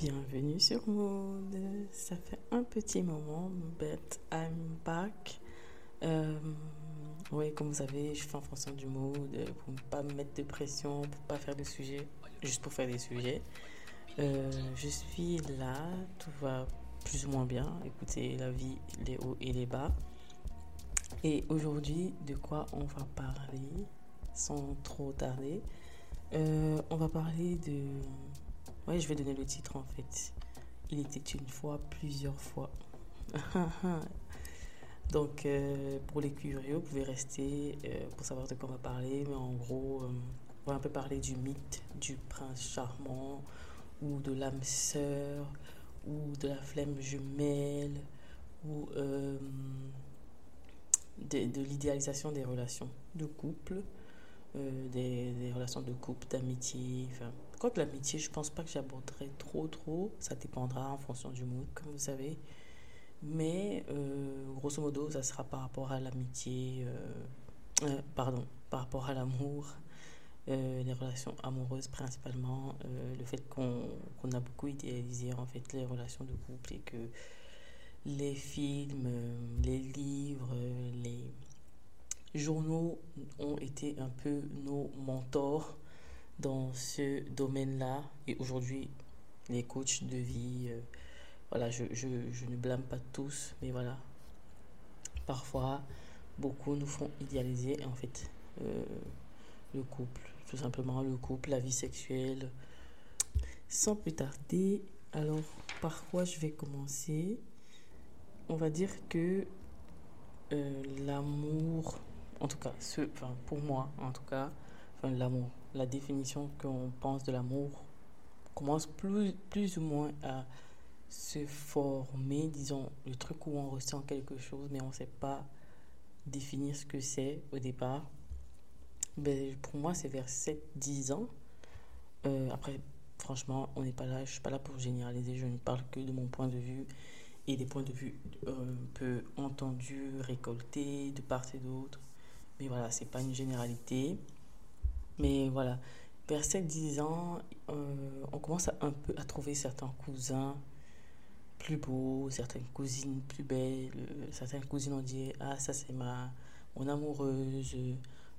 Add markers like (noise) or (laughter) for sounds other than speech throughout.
Bienvenue sur Mode. Ça fait un petit moment, but I'm back. Euh, oui, comme vous savez, je fais en fonction du mode pour ne pas me mettre de pression, pour ne pas faire de sujets, juste pour faire des sujets. Euh, je suis là, tout va plus ou moins bien. Écoutez, la vie, les hauts et les bas. Et aujourd'hui, de quoi on va parler sans trop tarder? Euh, On va parler de Ouais, je vais donner le titre en fait. Il était une fois, plusieurs fois. (laughs) Donc, euh, pour les curieux, vous pouvez rester euh, pour savoir de quoi on va parler. Mais en gros, euh, on va un peu parler du mythe du prince charmant, ou de l'âme sœur, ou de la flemme jumelle, ou de, l'idéalisation des relations de couple. Euh, des, relations de couple, d'amitié. Enfin, que l'amitié, je pense pas que j'aborderai trop, trop. Ça dépendra en fonction du mood, comme vous savez. Mais euh, grosso modo, ça sera par rapport à l'amitié, euh, pardon, par rapport à l'amour, les relations amoureuses principalement, le fait qu'on a beaucoup idéalisé en fait les relations de couple et que les films, les livres, les journaux ont été un peu nos mentors dans ce domaine-là. Et aujourd'hui, les coachs de vie, euh, voilà, je, je, ne blâme pas tous, mais voilà. Parfois, beaucoup nous font idéaliser, en fait, euh, le couple. Tout simplement, le couple, la vie sexuelle. Sans plus tarder, alors, par quoi je vais commencer? On va dire que euh, l'amour en tout cas, ce, pour moi, en tout cas, l'amour, la définition qu'on pense de l'amour commence plus, plus ou moins à se former, disons, le truc où on ressent quelque chose, mais on ne sait pas définir ce que c'est au départ. Ben, pour moi, c'est vers 7-10 ans. Euh, après, franchement, on n'est pas là, je suis pas là pour généraliser, je ne parle que de mon point de vue et des points de vue euh, un peu entendus, récoltés de part et d'autre. Mais voilà, c'est pas une généralité. Mais voilà, vers 7-10 ans, euh, on commence un peu à trouver certains cousins plus beaux, certaines cousines plus belles. Euh, certaines cousines, on dit Ah, ça c'est ma mon amoureuse.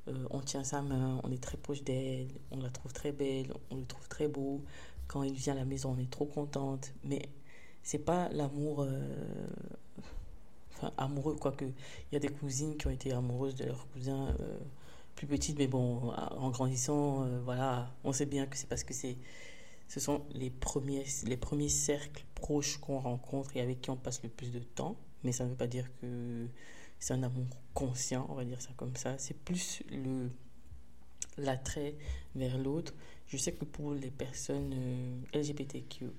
Euh, on tient sa main, on est très proche d'elle, on la trouve très belle, on le trouve très beau. Quand il vient à la maison, on est trop contente. Mais c'est pas l'amour amoureux, quoique il y a des cousines qui ont été amoureuses de leurs cousins plus petites, mais bon, en grandissant, euh, voilà, on sait bien que c'est parce que c'est, ce sont les premiers, les premiers cercles proches qu'on rencontre et avec qui on passe le plus de temps, mais ça ne veut pas dire que c'est un amour conscient, on va dire ça comme ça, c'est plus le l'attrait vers l'autre. Je sais que pour les personnes euh, LGBTQ+,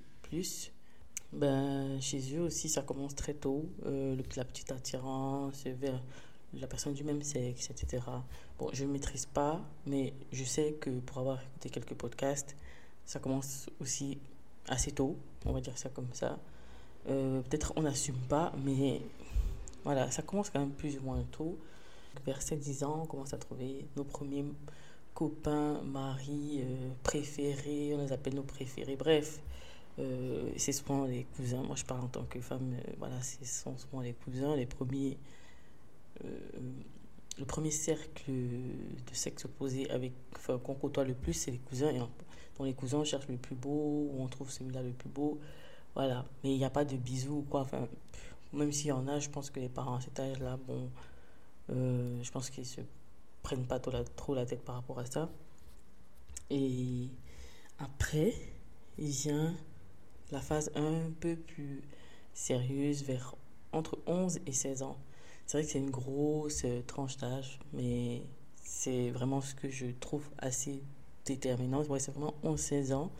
ben, chez eux aussi, ça commence très tôt. Euh, la petite attirance vers la personne du même sexe, etc. Je ne maîtrise pas, mais je sais que pour avoir écouté quelques podcasts, ça commence aussi assez tôt, on va dire ça comme ça. Euh, peut-être on n'assume pas, mais voilà, ça commence quand même plus ou moins tôt. Vers 7-10 ans, on commence à trouver nos premiers copains, maris euh, préférés, on les appelle nos préférés. Bref, euh, c'est souvent les cousins. Moi, je parle en tant que femme. Euh, voilà, ce sont souvent les cousins. Les premiers, le premier cercle de sexe opposé avec, qu'on côtoie le plus, c'est les cousins. Et dans les cousins, on cherche le plus beau, ou on trouve celui-là le plus beau. Voilà. Mais il n'y a pas de bisous ou quoi. Enfin, même s'il y en a, je pense que les parents à cet âge-là, bon, je pense qu'ils se prennent pas trop la tête par rapport à ça. Et après, il vient la phase un peu plus sérieuse vers entre 11 et 16 ans. C'est vrai que c'est une grosse euh, tranche d'âge, mais c'est vraiment ce que je trouve assez déterminant. Ouais, c'est vraiment 11-16 ans.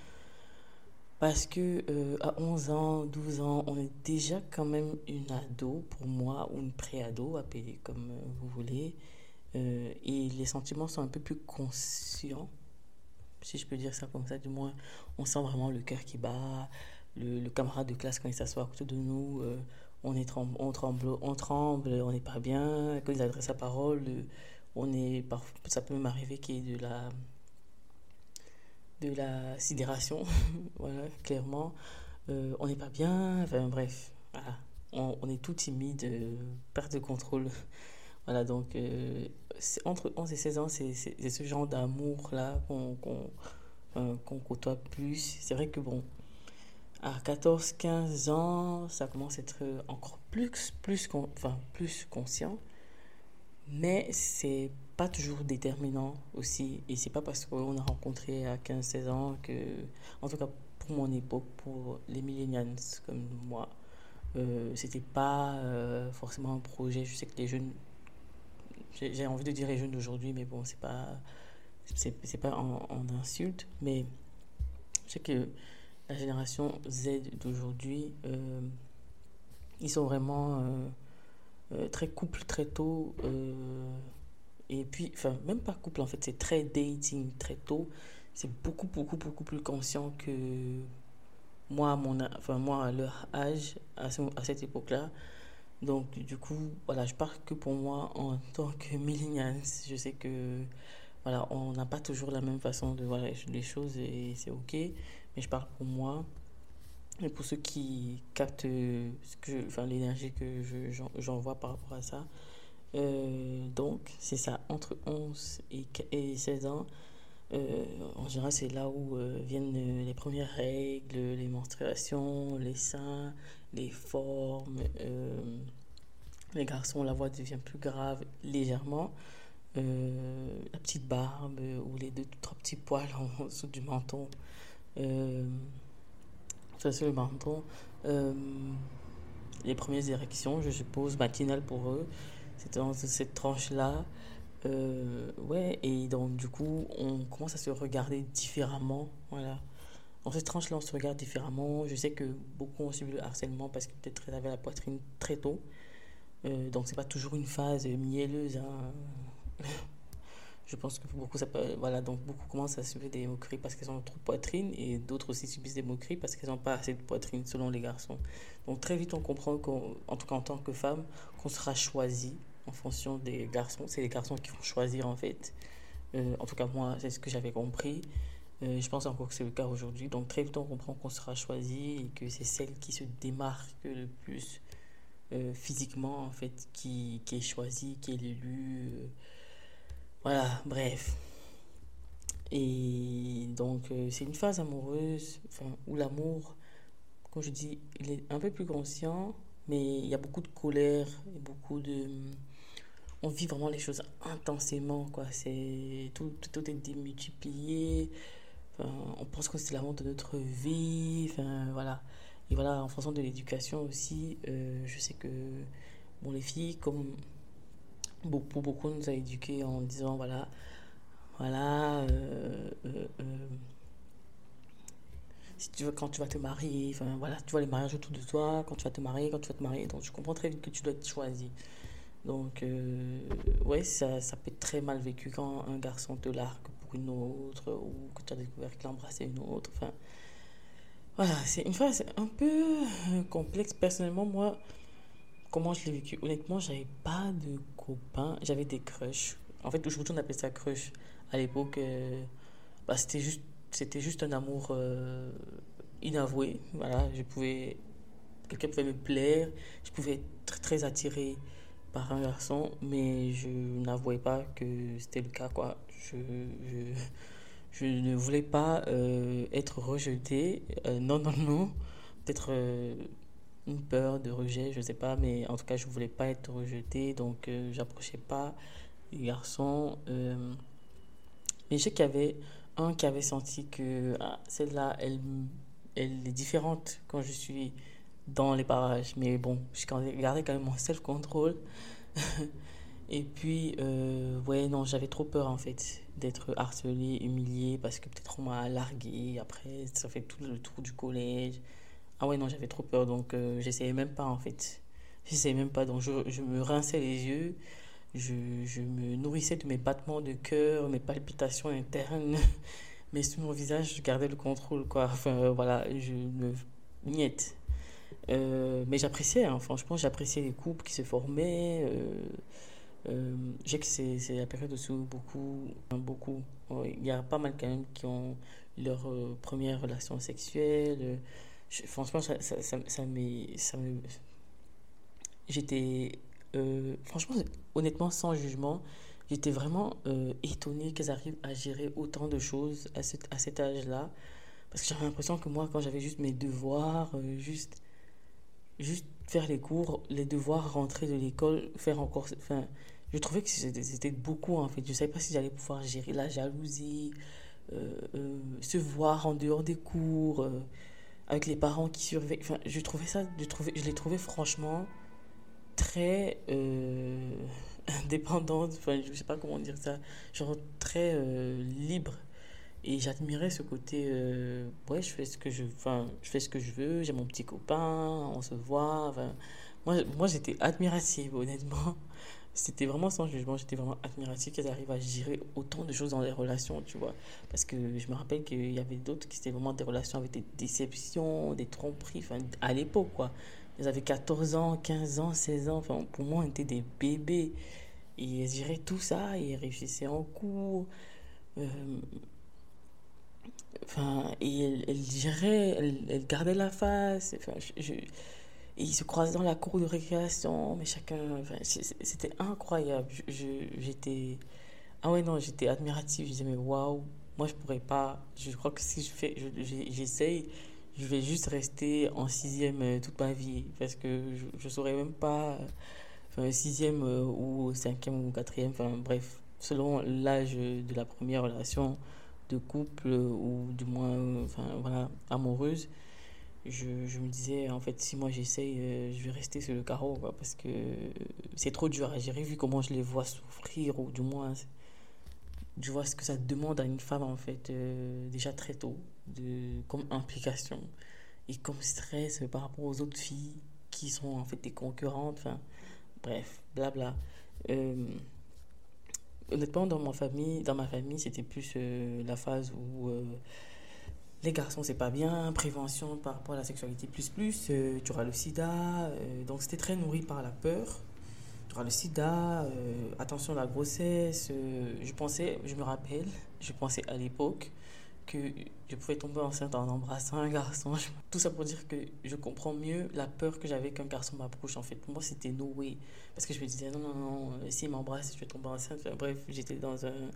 Parce que euh, à 11 ans, 12 ans, on est déjà quand même une ado pour moi, ou une pré-ado, appelez comme euh, vous voulez. et les sentiments sont un peu plus conscients, si je peux dire ça comme ça. Du moins, on sent vraiment le cœur qui bat, le, camarade de classe, quand il s'assoit à côté de nous, on, est tremble, on, tremble, on tremble, on n'est pas bien. Quand il adresse la parole, euh, on est, ça peut m'arriver qu'il y ait de la, de la sidération, (laughs) voilà, clairement. on n'est pas bien, enfin bref, voilà. On, est tout timide, perte de contrôle. (laughs) voilà, donc entre 11 et 16 ans, c'est ce genre d'amour-là qu'on qu'on côtoie plus. C'est vrai que bon, à 14, 15 ans, ça commence à être encore plus, plus, enfin, plus conscient. Mais c'est pas toujours déterminant aussi. Et c'est pas parce qu'on a rencontré à 15, 16 ans que, en tout cas pour mon époque, pour les millennials comme moi, euh, c'était pas euh, forcément un projet. Je sais que les jeunes, j'ai envie de dire les jeunes d'aujourd'hui, mais bon, c'est pas, c'est pas en, en, insulte, mais je sais que la génération Z d'aujourd'hui, euh, ils sont vraiment euh, euh, très couple très tôt. et puis, enfin, même pas couple en fait, c'est très dating très tôt. C'est beaucoup, beaucoup, beaucoup plus conscient que moi, à mon, enfin, moi à leur âge, à, à cette époque-là. Donc, du coup, voilà, je parle que pour moi en tant que (laughs) millennials. Je sais que voilà, on n'a pas toujours la même façon de voir les choses et c'est ok. Mais je parle pour moi et pour ceux qui captent ce que, enfin, l'énergie que j'envoie par rapport à ça. Euh, donc, c'est ça, entre 11 et, et 16 ans. Euh, en général, c'est là où euh, viennent les premières règles, les menstruations, les seins, les formes. les garçons, la voix devient plus grave légèrement. Euh, la petite barbe ou les deux, trois petits poils en (laughs) dessous du menton. Euh, le menton. Euh, les premières érections, je suppose, matinales pour eux. C'est dans cette tranche-là. Euh, ouais, et donc du coup, on commence à se regarder différemment. Voilà. Dans cette tranche-là, on se regarde différemment. Je sais que beaucoup ont subi le harcèlement parce que peut-être avaient la poitrine très tôt. Euh, donc, c'est pas toujours une phase mielleuse. Hein. Je pense que beaucoup, ça peut, voilà, donc beaucoup commencent à subir des moqueries parce qu'elles ont trop de poitrine et d'autres aussi subissent des moqueries parce qu'elles n'ont pas assez de poitrine selon les garçons. Donc très vite, on comprend qu'en tout cas en tant que femme, qu'on sera choisi en fonction des garçons. C'est les garçons qui vont choisir en fait. Euh, en tout cas, moi, c'est ce que j'avais compris. Euh, je pense encore que c'est le cas aujourd'hui. Donc très vite, on comprend qu'on sera choisi et que c'est celle qui se démarque le plus euh, physiquement en fait qui, est choisie, qui est l'élu. Voilà, bref. Et donc, euh, c'est une phase amoureuse, où l'amour, comme je dis, il est un peu plus conscient, mais il y a beaucoup de colère et beaucoup de. On vit vraiment les choses intensément, quoi. C'est, tout, tout est démultiplié. On pense que c'est l'amour de notre vie. Enfin, voilà. Et voilà, en fonction de l'éducation aussi, euh, je sais que bon, les filles, comme beaucoup, beaucoup nous a éduqués en disant voilà, voilà, euh, euh, euh, si tu veux, quand tu vas te marier, enfin voilà, tu vois les mariages autour de toi, quand tu vas te marier, quand tu vas te marier, donc je comprends très vite que tu dois être choisi. Donc, ouais, ça, ça peut être très mal vécu quand un garçon te largue pour une autre ou que tu as découvert qu'il embrassait une autre. Enfin, voilà, c'est une phase un peu complexe. Personnellement, moi, comment je l'ai vécu? Honnêtement, j'avais pas de copains, j'avais des crushs. En fait, aujourd'hui, on appelle ça crush. À l'époque, euh, bah, c'était juste, c'était juste un amour euh, inavoué. Voilà, je pouvais, quelqu'un pouvait me plaire, je pouvais être très attiré par un garçon, mais je n'avouais pas que c'était le cas, quoi. Je, je, ne voulais pas euh, être rejeté. non, non, non. Peut-être une peur de rejet, je sais pas, mais en tout cas, je voulais pas être rejetée, donc euh, j'approchais pas les garçons. Euh, mais je sais qu'il y avait un qui avait senti que ah, celle-là, elle, elle est différente quand je suis dans les parages. Mais bon, je gardais quand même mon self-control. (laughs) Et puis, euh, ouais, non, j'avais trop peur en fait d'être harcelée, humiliée parce que peut-être on m'a largué. Après, ça fait tout le tour du collège. Ah ouais, non, j'avais trop peur, donc euh, j'essayais même pas en fait. J'essayais même pas, donc je, je, me rinçais les yeux, je, je, me nourrissais de mes battements de cœur, mes palpitations internes, (laughs) mais sur mon visage, je gardais le contrôle, quoi. Enfin, voilà, je me niette. Euh, mais j'appréciais, hein, franchement, j'appréciais les couples qui se formaient. Euh, euh j'ai que c'est la période où beaucoup, beaucoup, il y a pas mal quand même qui ont leur première relation sexuelle franchement, ça, ça, ça, ça j'étais. Euh, franchement, honnêtement, sans jugement, j'étais vraiment euh, étonnée qu'elles arrivent à gérer autant de choses à, à cet âge-là. Parce que j'avais l'impression que moi, quand j'avais juste mes devoirs, euh, juste, juste faire les cours, les devoirs, rentrer de l'école, faire encore. Enfin, je trouvais que c'était beaucoup en fait. Je ne savais pas si j'allais pouvoir gérer la jalousie, se voir en dehors des cours avec les parents qui surveillent. Enfin, je trouvais ça, je, trouvais, l'ai trouvé franchement très euh, (laughs) indépendante, enfin, je sais pas comment dire ça, genre très euh, libre. Et j'admirais ce côté, euh, ouais, je fais ce que je, enfin, je fais ce que je veux, j'ai mon petit copain, on se voit. Enfin, moi, moi j'étais admirative, honnêtement. C'était vraiment sans jugement, j'étais vraiment admirative qu'elles arrivent à gérer autant de choses dans les relations, tu vois. Parce que je me rappelle qu'il y avait d'autres qui étaient vraiment des relations avec des déceptions, des tromperies, enfin, à l'époque, quoi. Ils avaient 14 ans, 15 ans, 16 ans, enfin, pour moi, on était des bébés. Et elles géraient tout ça, et réussissaient en cours. Euh, enfin, et elles, géraient, elles, gardaient la face. Enfin, je ils se croisaient dans la cour de récréation, mais chacun. C'était incroyable. J'étais. Ah ouais, non, j'étais admirative. Je disais, mais waouh, moi je pourrais pas. Je crois que si je fais, j'essaye, je, vais juste rester en sixième euh, toute ma vie. Parce que je ne saurais même pas. Enfin, sixième euh, ou cinquième ou quatrième, enfin bref, selon l'âge de la première relation de couple ou du moins, enfin voilà, amoureuse je, je, me disais, en fait, si moi j'essaye, euh, je vais rester sur le carreau, parce que c'est trop dur à gérer, vu comment je les vois souffrir, ou du moins, je vois ce que ça demande à une femme, en fait, euh, déjà très tôt, de, comme implication, et comme stress par rapport aux autres filles qui sont en fait des concurrentes, enfin, bref, blabla. Euh, honnêtement, dans ma famille, dans ma famille, c'était plus la phase où les garçons, c'est pas bien, prévention par rapport à la sexualité plus plus, euh, tu auras le sida. Euh, donc c'était très nourri par la peur. Tu auras le sida, euh, attention à la grossesse. je pensais, je me rappelle, je pensais à l'époque que je pouvais tomber enceinte en embrassant un garçon. (laughs) Tout ça pour dire que je comprends mieux la peur que j'avais qu'un garçon m'approche. En fait, moi, c'était no. Parce que je me disais, non, non, non, s'il m'embrasse, je vais tomber enceinte. bref, j'étais dans un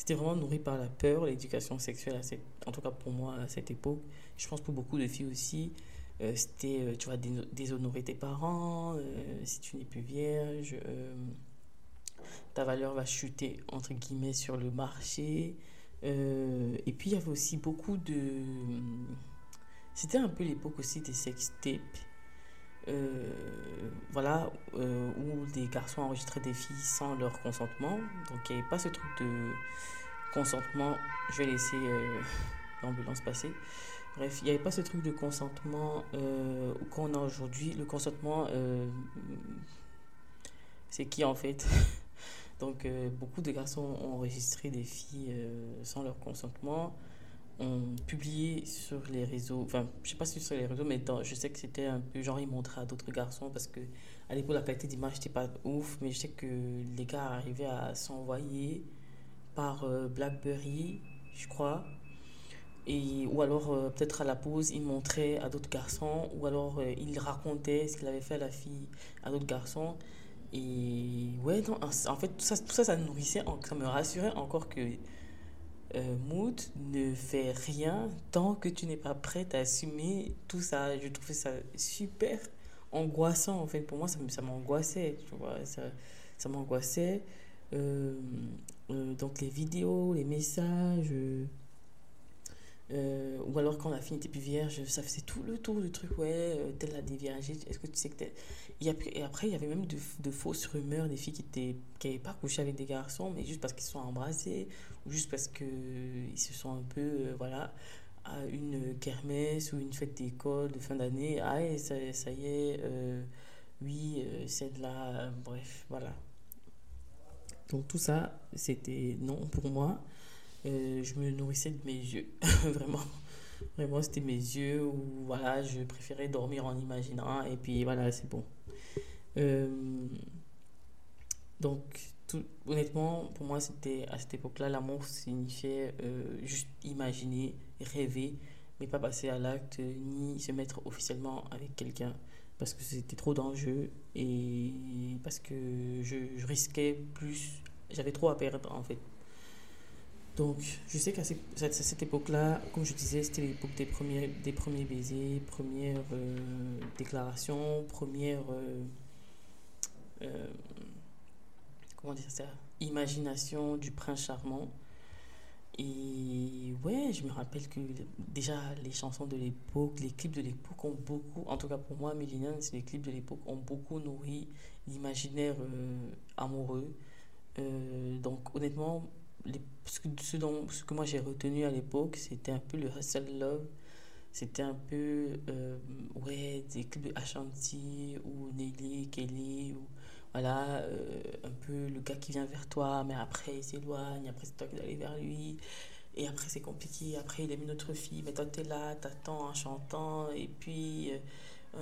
c'était vraiment nourri par la peur, l'éducation sexuelle, en tout cas pour moi à cette époque. Je pense pour beaucoup de filles aussi. Euh, c'était, euh, tu vois, déshonorer tes parents, euh, si tu n'es plus vierge, ta valeur va chuter, entre guillemets, sur le marché. et puis il y avait aussi beaucoup de... C'était un peu l'époque aussi des sextapes. Voilà, où des garçons enregistraient des filles sans leur consentement. Donc il n'y avait pas ce truc de consentement. Je vais laisser euh, (laughs) l'ambulance passer. Bref, il n'y avait pas ce truc de consentement euh, qu'on a aujourd'hui. Le consentement, euh, c'est qui en fait? (laughs) Donc, beaucoup de garçons ont enregistré des filles sans leur consentement, publié sur les réseaux, enfin, je sais pas si sur les réseaux, mais je sais que c'était un peu genre, ils montraient à d'autres garçons parce que à l'époque, la qualité d'image n'était pas ouf, mais je sais que les gars arrivaient à s'envoyer par euh, Blackberry, je crois. Et, ou alors euh, peut-être à la pause, il montrait à d'autres garçons, ou alors euh, il racontait ce qu'il avait fait à la fille, à d'autres garçons. Et ouais, en fait, tout ça, tout ça, ça nourrissait, ça me rassurait encore que Mood ne fait rien tant que tu n'es pas prête à assumer tout ça. Je trouvais ça super angoissant, en fait. Pour moi, ça, ça m'angoissait, tu vois, ça, ça m'angoissait. Euh, euh, donc les vidéos, les messages, euh, ou alors quand la fille n'était plus vierge, ça faisait tout le tour du truc, ouais, telle a déviergé, est-ce que tu sais que t'es... Et après, il y avait même de, de fausses rumeurs des filles qui n'avaient pas couché avec des garçons, mais juste parce qu'ils se sont embrassés, ou juste parce qu'ils se sont un peu, voilà, à une kermesse ou une fête d'école de fin d'année, ah, ça, ça y est, oui, celle-là, bref, voilà. Donc tout ça, c'était non pour moi. Euh, je me nourrissais de mes yeux, (laughs) vraiment. Vraiment, c'était mes yeux où voilà, je préférais dormir en imaginant et puis voilà, c'est bon. Euh, donc, honnêtement, pour moi, c'était à cette époque-là, l'amour signifiait euh, juste imaginer, rêver, mais pas passer à l'acte ni se mettre officiellement avec quelqu'un parce que c'était trop dangereux et parce que je, risquais plus, j'avais trop à perdre en fait. Donc, je sais qu'à cette, cette époque-là, comme je disais, c'était l'époque des premiers, des premiers baisers, premières euh, déclarations, premières. Euh, euh, comment dire ça Imagination du prince charmant. Et ouais, je me rappelle que déjà les chansons de l'époque, les clips de l'époque ont beaucoup, en tout cas pour moi, Millennium, les clips de l'époque ont beaucoup nourri l'imaginaire amoureux. donc honnêtement, ce, que, dont, ce que moi j'ai retenu à l'époque, c'était un peu le hustle love. C'était un peu, euh, ouais, des clips de Ashanti ou Nelly, Kelly, ou voilà, euh, un peu le gars qui vient vers toi, mais après il s'éloigne, après c'est toi qui dois aller vers lui, et après c'est compliqué, après il aime une autre fille, mais toi t'es là, t'attends en chantant, et puis euh,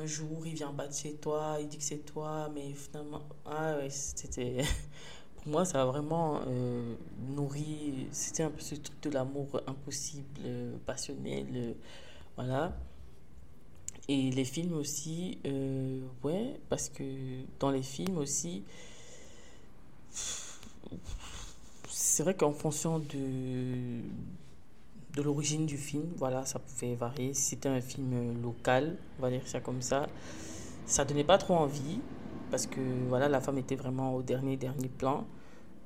un jour il vient battre chez toi, il dit que c'est toi, mais finalement, ah ouais, c'était. (laughs) pour moi, ça a vraiment euh, nourri. C'était un peu ce truc de l'amour impossible, passionnel. Voilà. Et les films aussi, ouais, parce que dans les films aussi, c'est vrai qu'en fonction de, de l'origine du film, voilà, ça pouvait varier. Si c'était un film local, on va dire ça comme ça, ça donnait pas trop envie parce que voilà, la femme était vraiment au dernier, dernier plan.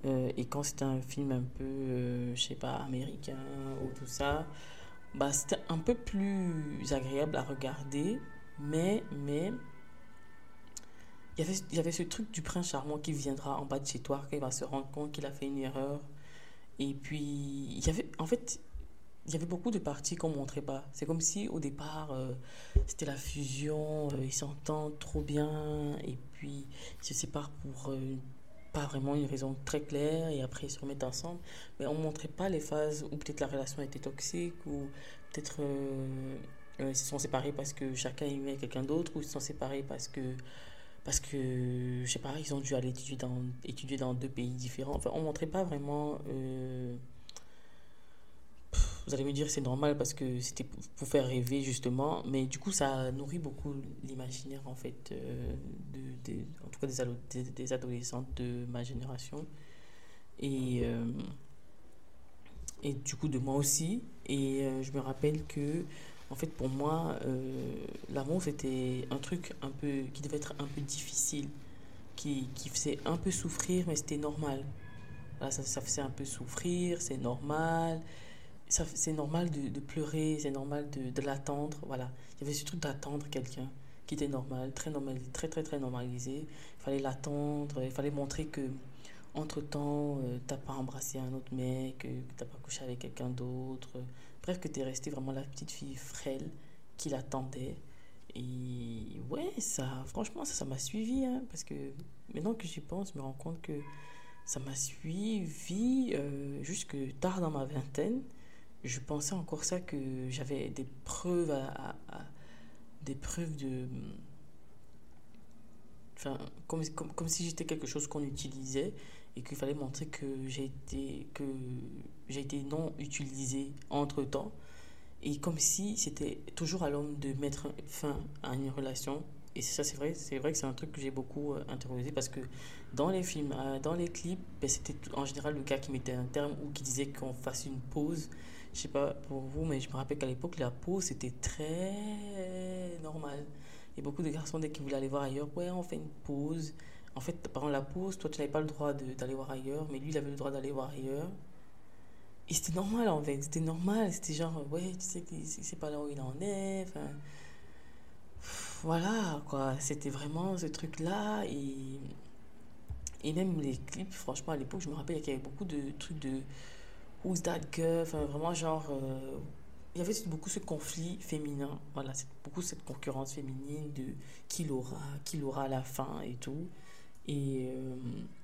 Euh, et quand c'était un film un peu, euh, je sais pas, américain ou tout ça, bah, c'était un peu plus agréable à regarder. Mais, mais, il y avait, ce truc du prince charmant qui viendra en bas de chez toi, quand il va se rendre compte qu'il a fait une erreur. Et puis, y avait, en fait, il y avait beaucoup de parties qu'on ne montrait pas. C'est comme si au départ, euh, c'était la fusion, ils s'entendent trop bien, et puis ils se séparent pour pas vraiment une raison très claire et après ils se remettent ensemble. Mais on ne montrait pas les phases où peut-être la relation était toxique ou peut-être euh, euh, ils se sont séparés parce que chacun aimait quelqu'un d'autre ou ils se sont séparés parce que, parce que je sais pas, ils ont dû aller étudier dans, étudier dans deux pays différents. Enfin, on ne montrait pas vraiment. Euh, vous allez me dire c'est normal parce que c'était pour faire rêver justement, mais du coup ça nourrit beaucoup l'imaginaire en fait, euh, de, en tout cas des, adolescentes de ma génération. Et, euh, et du coup de moi aussi. Et euh, je me rappelle que en fait pour moi l'amour c'était un truc un peu qui devait être un peu difficile, qui, qui faisait un peu souffrir mais c'était normal. Ça faisait un peu souffrir, c'est normal c'est normal de, pleurer, c'est normal de, l'attendre. Voilà. Il y avait ce truc d'attendre quelqu'un qui était normal, très normal, très très très normalisé. Il fallait l'attendre, il fallait montrer que entre temps, tu euh, t'as pas embrassé un autre mec, que t'as pas couché avec quelqu'un d'autre. Bref, que tu es resté vraiment la petite fille frêle qui l'attendait. Et ouais, ça, franchement, ça, ça m'a suivi, hein, parce que maintenant que j'y pense, je me rends compte que ça m'a suivi euh, jusque tard dans ma vingtaine je pensais encore ça que j'avais des preuves à, des preuves de enfin comme, comme, comme si j'étais quelque chose qu'on utilisait et qu'il fallait montrer que j'ai été que j'ai été non utilisé entre temps et comme si c'était toujours à l'homme de mettre fin à une relation. Et ça c'est vrai c'est vrai que c'est un truc que j'ai beaucoup euh, interrogé parce que dans les films euh, dans les clips ben, c'était en général le gars qui mettait un terme ou qui disait qu'on fasse une pause je sais pas pour vous, mais je me rappelle qu'à l'époque, la pause, c'était très normal. Et beaucoup de garçons, dès qu'ils voulaient aller voir ailleurs, ouais, on fait une pause. En fait, pendant la pause, toi, tu n'avais pas le droit d'aller voir ailleurs, mais lui, il avait le droit d'aller voir ailleurs. Et c'était normal, en fait. C'était normal. C'était genre, ouais, tu sais que c'est pas là où il en est. Enfin, voilà, quoi. C'était vraiment ce truc-là. Et, et même les clips, franchement, à l'époque, je me rappelle qu'il y avait beaucoup de trucs de Who's That Girl, enfin vraiment genre, euh, il y avait beaucoup ce conflit féminin, voilà, beaucoup cette concurrence féminine de qui l'aura, qui l'aura à la fin et tout. Et euh,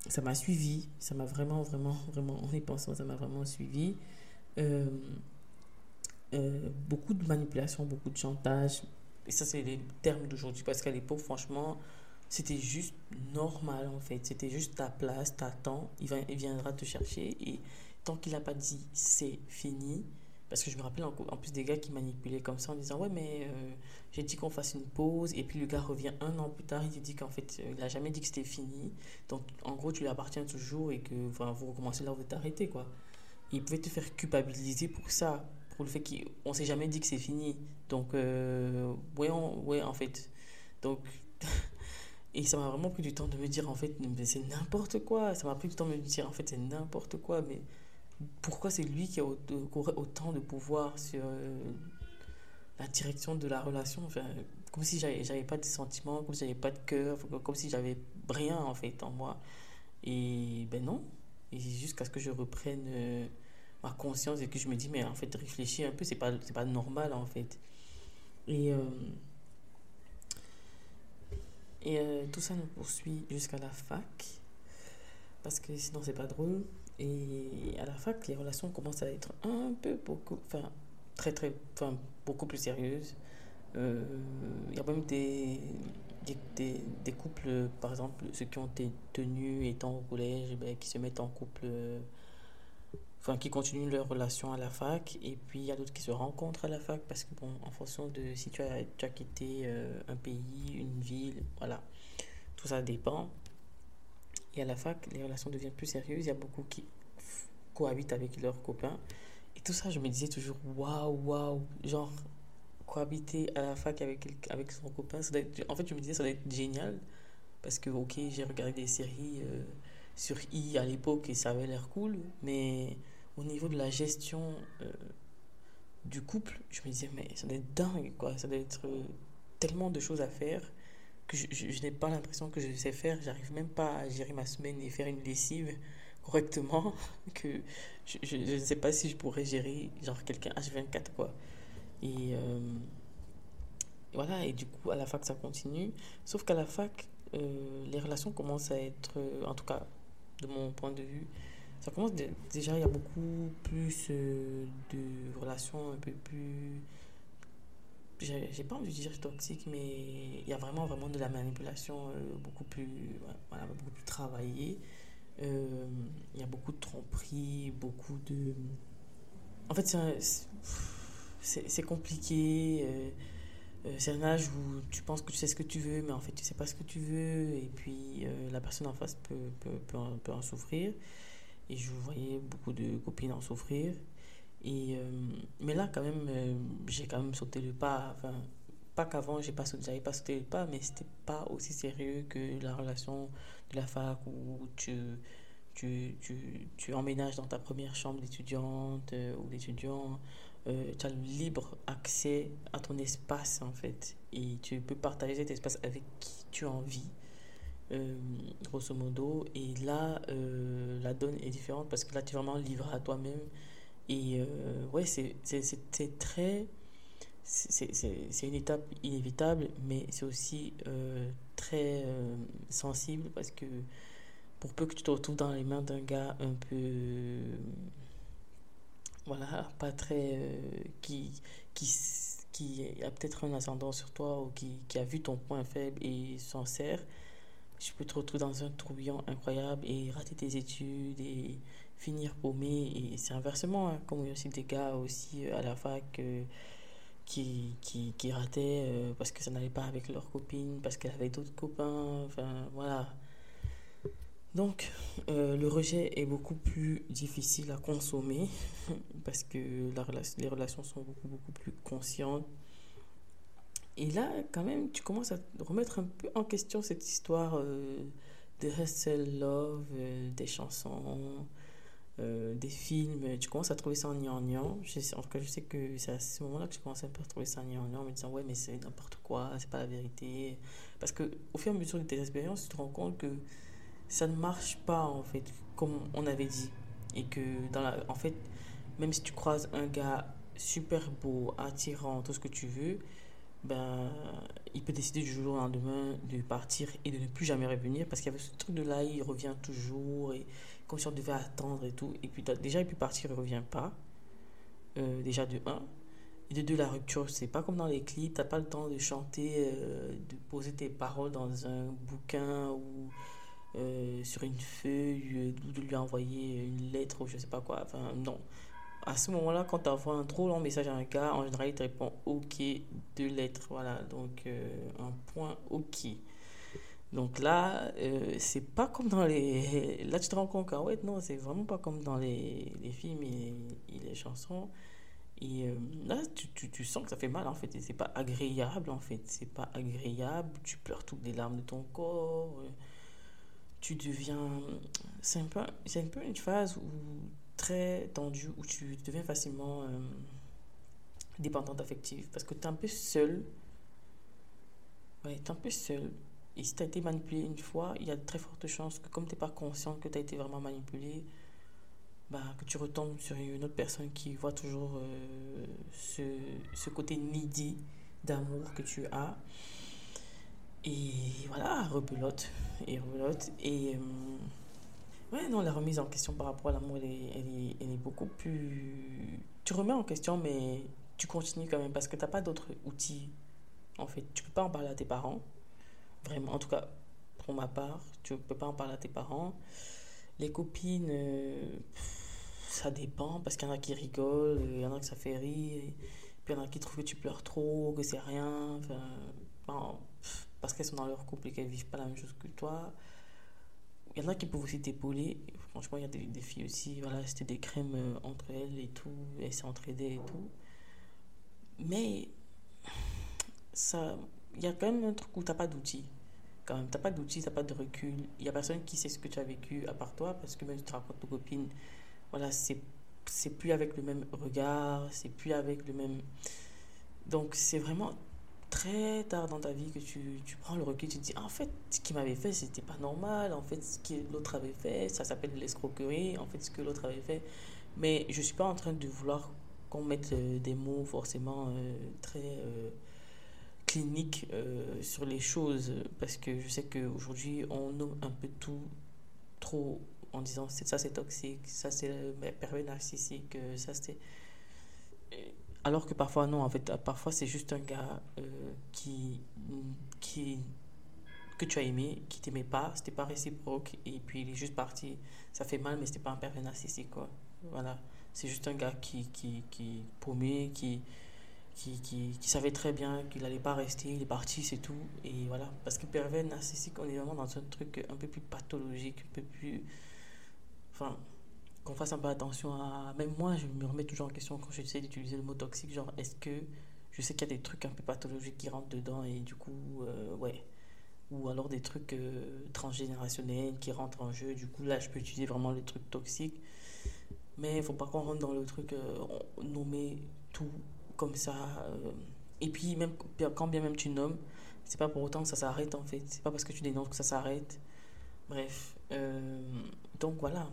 ça m'a suivi, ça m'a vraiment, vraiment, vraiment, en y pensant, ça m'a vraiment suivi. Euh, beaucoup de manipulation, beaucoup de chantage. Et ça, c'est les termes d'aujourd'hui, parce qu'à l'époque, franchement, c'était juste normal en fait. C'était juste ta place, t'attends, il, il viendra te chercher et tant qu'il n'a pas dit c'est fini, Parce que je me rappelle en, plus des gars qui manipulaient comme ça en disant Ouais, mais euh, j'ai dit qu'on fasse une pause. Et puis le gars revient un an plus tard, il dit qu'en fait, il n'a jamais dit que c'était fini. Donc en gros, tu lui appartiens toujours et que vous recommencez là où vous t'arrêtez. quoi. Il pouvait te faire culpabiliser pour ça, pour le fait qu'on s'est jamais dit que c'est fini. Donc, euh, ouais, ouais, en fait. Donc. (laughs) Et ça m'a vraiment pris du temps de me dire, en fait, c'est n'importe quoi. Ça m'a pris du temps de me dire, en fait, c'est n'importe quoi. Mais pourquoi c'est lui qui, a, autant de pouvoir sur euh, la direction de la relation Comme si j'avais pas de sentiments, comme si j'avais pas de cœur, comme si j'avais rien, en fait, en moi. Et ben non. Et jusqu'à ce que je reprenne euh, ma conscience et que je me dis, mais en fait, réfléchir un peu, c'est pas, pas normal, en fait. Et... Et euh, tout ça nous poursuit jusqu'à la fac, parce que sinon c'est pas drôle. Et à la fac, les relations commencent à être un peu beaucoup, enfin très très, enfin beaucoup plus sérieuses. Euh, il y a même des, des, couples, par exemple, ceux qui ont été tenus étant au collège, ben, qui se mettent en couple enfin, qui continuent leur relation à la fac. Et puis, il y a d'autres qui se rencontrent à la fac parce que, bon, en fonction de si tu as, tu as quitté euh, un pays, une ville, voilà, tout ça dépend. Et à la fac, les relations deviennent plus sérieuses. Il y a beaucoup qui cohabitent avec leurs copains. Et tout ça, je me disais toujours, waouh, waouh, genre, cohabiter à la fac avec, avec son copain, ça en fait, je me disais, ça doit être génial. Parce que, ok, j'ai regardé des séries. Euh, sur I à l'époque et ça avait l'air cool, mais au niveau de la gestion euh, du couple, je me disais, mais ça doit être dingue, quoi. Ça doit être euh, tellement de choses à faire que je, je, n'ai pas l'impression que je sais faire. J'arrive même pas à gérer ma semaine et faire une lessive correctement, (laughs) que je, je, ne sais pas si je pourrais gérer genre quelqu'un H24, quoi. Et euh, voilà, et du coup, à la fac, ça continue. Sauf qu'à la fac, les relations commencent à être, en tout cas, de mon point de vue. Ça commence déjà, il y a beaucoup plus euh, de relations un peu plus. J'ai pas envie de dire toxique, mais il y a vraiment, vraiment de la manipulation euh, beaucoup, plus, beaucoup plus travaillée. Euh, il y a beaucoup de tromperies, beaucoup de. En fait, c'est compliqué. c'est un âge où tu penses que tu sais ce que tu veux, mais en fait, tu sais pas ce que tu veux. Et puis, la personne en face peut, peut, peut en souffrir. Et je voyais beaucoup de copines en souffrir. Euh, mais là, quand même, euh, j'ai quand même sauté le pas. Pas qu'avant, j'ai pas sauté, pas sauté le pas, mais c'était pas aussi sérieux que la relation de la fac où tu, tu, tu, tu emménages dans ta première chambre d'étudiante euh, ou d'étudiant. tu as le libre accès à ton espace, en fait. Et tu peux partager cet espace avec qui tu as envie. Grosso modo. Et là, la donne est différente parce que là, tu es vraiment livré à toi-même. Et euh, ouais, c'est très. C'est une étape inévitable, mais c'est aussi très sensible parce que pour peu que tu te retrouves dans les mains d'un gars un peu. Voilà, pas très. qui, qui, qui a peut-être un ascendant sur toi ou qui, qui a vu ton point faible et s'en sert je peux te retrouver dans un tourbillon incroyable et rater tes études et finir paumé. Et c'est inversement, hein, comme il y a aussi des gars aussi euh, à la fac euh, qui, qui, qui, rataient euh, parce que ça n'allait pas avec leur copine, parce qu'elle avait d'autres copains. Enfin, voilà. Donc, le rejet est beaucoup plus difficile à consommer (laughs) parce que les relations sont beaucoup, beaucoup plus conscientes et là, quand même, tu commences à remettre un peu en question cette histoire de Hustle Love, des chansons, euh, des films. Tu commences à trouver ça en gnangnan. En tout cas, je sais que c'est à ce moment-là que un peu à trouver ça en gnangnan, en me disant, ouais, mais c'est n'importe quoi, c'est pas la vérité. Parce que au fur et à mesure de tes expériences, tu te rends compte que ça ne marche pas, en fait, comme on avait dit. Et que, dans la, en fait, même si tu croises un gars super beau, attirant, tout ce que tu veux, ben, il peut décider du jour au lendemain de partir et de ne plus jamais revenir parce qu'il y avait ce truc de là, il revient toujours comme si on devait attendre et tout. Et puis déjà, il peut partir, il ne revient pas. Euh, déjà de 1. Et de 2, la rupture, c'est pas comme dans les clips, tu n'as pas le temps de chanter, euh, de poser tes paroles dans un bouquin ou euh, sur une feuille, ou de lui envoyer une lettre ou je sais pas quoi. Enfin, non. à ce moment-là, quand tu envoies un trop long message à un gars, en général, il te répond OK, deux lettres. Voilà, donc un point OK. Donc là, euh, c'est pas comme dans les. (laughs) Là, tu te rends compte qu'en ouais, non, c'est vraiment pas comme dans les, les films et, les chansons. Et euh, là, tu, tu, sens que ça fait mal en fait. Et c'est pas agréable en fait. C'est pas agréable. Tu pleures toutes les larmes de ton corps. Tu deviens. C'est un, peu, un peu une phase où très tendue où tu deviens facilement euh, dépendante affective parce que tu es un peu seul. Ouais, tu es un peu seul. Et si tu as été manipulé une fois, il y a de très fortes chances que comme tu n'es pas conscient que tu as été vraiment manipulé, bah, que tu retombes sur une autre personne qui voit toujours euh, ce, ce, côté needy d'amour que tu as. Et voilà, rebelote. Et rebelote. Et. Euh, Ouais, non, la remise en question par rapport à l'amour, elle est, beaucoup plus. Tu remets en question, mais tu continues quand même parce que tu n'as pas d'autres outils. En fait, tu peux pas en parler à tes parents. Vraiment, en tout cas, pour ma part, tu peux pas en parler à tes parents. Les copines, euh, ça dépend parce qu'il y en a qui rigolent, il y en a que ça fait rire, puis il y en a qui trouvent que tu pleures trop, que c'est rien. Parce qu'elles sont dans leur couple et qu'elles vivent pas la même chose que toi. Il y en a qui peuvent aussi t'épauler. Franchement, il y a des, des, filles aussi, voilà, c'était des crèmes euh, entre elles et tout, elles s'entraidaient et tout. Mais ça, il y a quand même un truc où tu n'as pas d'outils. Quand même, tu n'as pas d'outils, tu n'as pas de recul. Il n'y a personne qui sait ce que tu as vécu à part toi, parce que même si tu racontes aux copines, voilà, c'est c'est plus avec le même regard, c'est plus avec le même. Donc, c'est vraiment très tard dans ta vie que tu, tu prends le recul, tu te dis en fait ce qu'il m'avait fait c'était pas normal, en fait ce que l'autre avait fait, ça s'appelle l'escroquerie, en fait ce que l'autre avait fait. Mais je suis pas en train de vouloir qu'on mette euh, des mots forcément euh, très euh, cliniques sur les choses parce que je sais qu'aujourd'hui on nomme un peu tout trop en disant ça c'est toxique, ça c'est pervers narcissique, ça c'est alors que parfois, non, en fait, parfois c'est juste un gars euh, qui, qui, que tu as aimé, qui t'aimait pas, c'était pas réciproque, et puis il est juste parti. Ça fait mal, mais c'était pas un pervers narcissique, quoi. Voilà. C'est juste un gars qui, qui, qui paumé, qui, qui, savait très bien qu'il n'allait pas rester, il est parti, c'est tout. Et voilà. Parce que pervers narcissique, on est vraiment dans un truc un peu plus pathologique, un peu plus. Enfin qu'on fasse un peu attention à. Même moi, je me remets toujours en question quand j'essaie d'utiliser le mot toxique. Genre, est-ce que je sais qu'il y a des trucs un peu pathologiques qui rentrent dedans et du coup, euh, ouais. Ou alors des trucs euh, transgénérationnels qui rentrent en jeu. Du coup, là, je peux utiliser vraiment les trucs toxiques. Mais il faut pas qu'on rentre dans le truc euh, nommer tout comme ça. et puis, même quand bien même tu nommes, c'est pas pour autant que ça s'arrête en fait. C'est pas parce que tu dénonces que ça s'arrête. Bref. donc voilà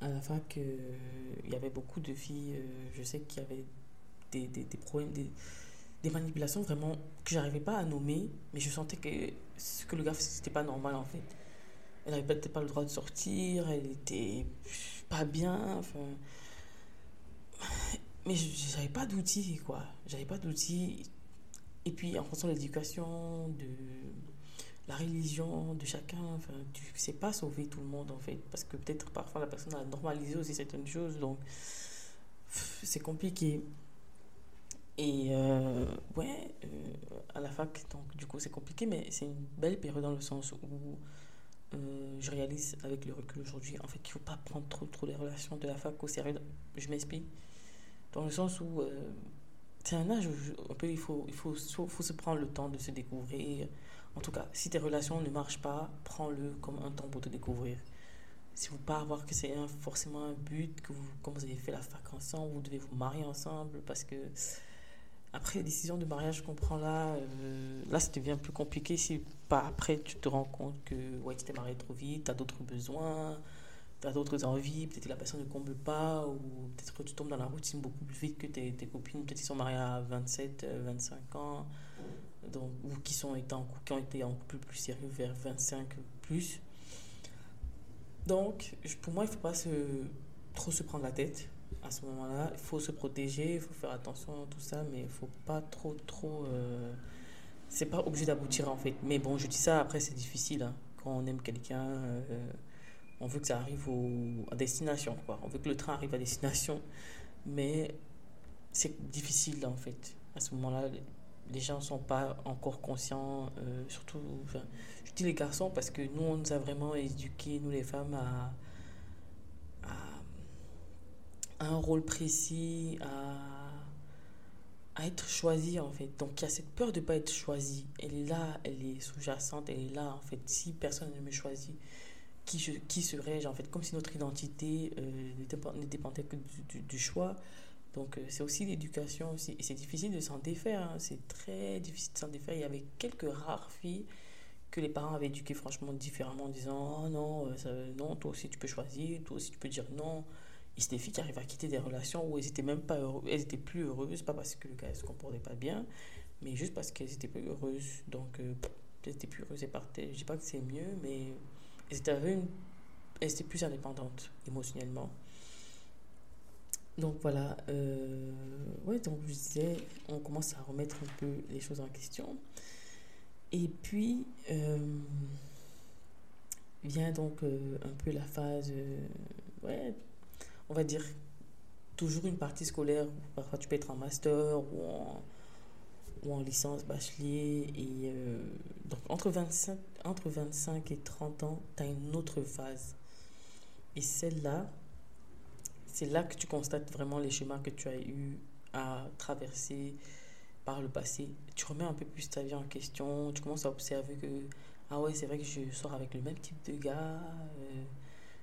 à la fac, euh, il y avait beaucoup de filles, euh, je sais qu'il y avait des, des, des problèmes, des, des, manipulations vraiment que j'arrivais pas à nommer, mais je sentais que ce que le gars faisait, c'était pas normal en fait. Elle n'avait peut-être pas le droit de sortir, elle était pas bien, enfin. Mais j'avais pas d'outils, quoi. J'avais pas d'outils. Et puis, en fonction de l'éducation, de la religion de chacun. Enfin, tu ne sais pas sauver tout le monde, en fait. Parce que peut-être parfois la personne a normalisé aussi certaines choses. Donc, c'est compliqué. Et euh, ouais, euh, à la fac, donc du coup, c'est compliqué, mais c'est une belle période dans le sens où euh, je réalise avec le recul aujourd'hui, en fait, qu'il ne faut pas prendre trop, trop les relations de la fac au sérieux. Je m'explique. Dans le sens où c'est un âge où il, faut, il faut, faut se prendre le temps de se découvrir en tout cas, si tes relations ne marchent pas, prends-le comme un temps pour te découvrir. Si vous pas avoir que c'est forcément un but, que vous, comme vous avez fait la fac ensemble, vous devez vous marier ensemble, parce que après les décisions de mariage qu'on prend là, euh, là ça devient plus compliqué si pas après tu te rends compte que ouais, tu t'es marié trop vite, tu as d'autres besoins, tu as d'autres envies, peut-être que la personne ne comble pas, ou peut-être que tu tombes dans la routine beaucoup plus vite que tes, copines, peut-être qu'ils sont mariés à 27, 25 euh, ans donc, ou qui, sont été en, qui ont été en couple plus sérieux vers 25 plus. Donc, pour moi, il ne faut pas se, trop se prendre la tête à ce moment-là. Il faut se protéger, il faut faire attention à tout ça, mais il ne faut pas trop, trop. Euh, c'est pas obligé d'aboutir en fait. Mais bon, je dis ça, après, c'est difficile. Hein. Quand on aime quelqu'un, euh, on veut que ça arrive au, à destination. Quoi. On veut que le train arrive à destination. mais c'est difficile en fait. À ce moment-là, les gens ne sont pas encore conscients, euh, surtout, je dis les garçons parce que nous, on nous a vraiment éduqués, nous les femmes, à, à, un rôle précis, à, à être choisi en fait. Donc il y a cette peur de ne pas être choisi. Elle est là, elle est sous-jacente, elle est là en fait. Si personne ne me choisit, qui, je, serais-je en fait Comme si notre identité euh, ne dépendait que du, choix. Donc, euh, c'est aussi l'éducation aussi. Et c'est difficile de s'en défaire. Hein. C'est très difficile de s'en défaire. Il y avait quelques rares filles que les parents avaient éduquées franchement différemment en disant Oh non, euh, non, toi aussi tu peux choisir, toi aussi tu peux dire non. Et c'est des filles qui arrivent à quitter des relations où elles étaient même pas heureuses, elles étaient plus heureuses, pas parce que le gars ne se comportait pas bien, mais juste parce qu'elles étaient plus heureuses. Donc, elles étaient plus heureuses et partaient. Je dis pas que c'est mieux, mais elles étaient, plus indépendantes émotionnellement. Donc voilà, euh, ouais, donc je disais, on commence à remettre un peu les choses en question. Et puis, euh, vient donc euh, un peu la phase, ouais, on va dire, toujours une partie scolaire. Parfois, tu peux être en master ou en, ou en licence bachelier. Et donc, entre 25, entre 25 et 30 ans, tu as une autre phase. Et celle-là, c'est là que tu constates vraiment les chemins que tu as eu à traverser par le passé. Tu remets un peu plus ta vie en question, tu commences à observer que, ah ouais, c'est vrai que je sors avec le même type de gars, euh,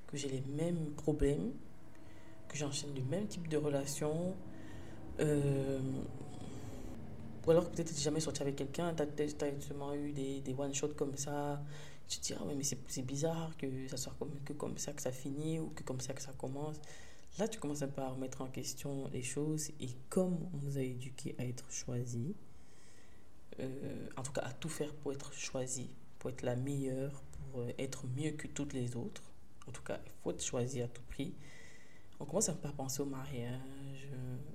que j'ai les mêmes problèmes, que j'enchaîne le même type de relations. Euh, ou alors peut-être tu jamais sorti avec quelqu'un, tu as, justement eu des, des one-shots comme ça. Tu te dis, ah ouais, mais c'est bizarre que ça soit comme, que comme ça que ça finit ou que comme ça que ça commence. Là, tu commences un peu à remettre en question les choses et comme on nous a éduqués à être choisis, euh, en tout cas à tout faire pour être choisi, pour être la meilleure, pour euh, être mieux que toutes les autres, en tout cas, il faut être choisi à tout prix. On commence un peu à penser au mariage.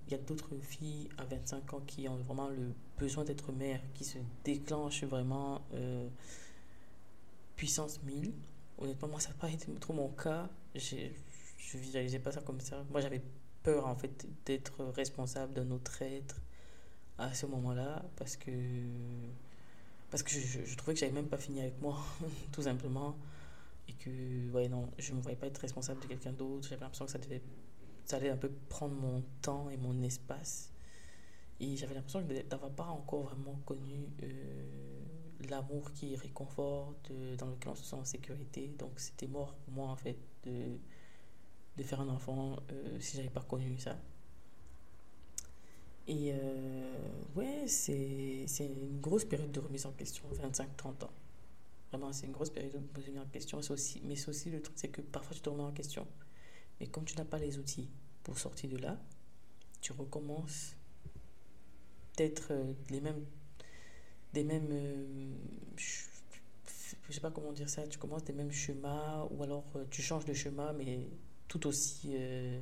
Il y a d'autres filles à 25 ans qui ont vraiment le besoin d'être mère, qui se déclenchent vraiment euh, puissance 1000. Honnêtement, moi, ça n'a pas été trop mon cas. Je visualisais pas ça comme ça. Moi, j'avais peur, en fait, d'être responsable d'un autre être à ce moment-là parce que, parce que je, je trouvais que j'avais même pas fini avec moi, (laughs) tout simplement. Que, ouais, non, je me voyais pas être responsable de quelqu'un d'autre. J'avais l'impression que ça, devait, ça allait un peu prendre mon temps et mon espace. Et j'avais l'impression d'avoir pas encore vraiment connu euh, l'amour qui réconforte, euh, dans lequel on se sent en sécurité. Donc c'était mort pour moi en fait de, de faire un enfant euh, si j'avais pas connu ça. Et euh, ouais, c'est une grosse période de remise en question, 25-30 ans. Vraiment, c'est une grosse période de remise en question. Aussi, mais c'est aussi le truc, c'est que parfois tu te remets en question. Mais comme tu n'as pas les outils pour sortir de là, tu recommences peut-être euh, les mêmes, des mêmes, je sais pas comment dire ça, tu commences des mêmes chemins ou alors tu changes de chemin, mais tout aussi euh,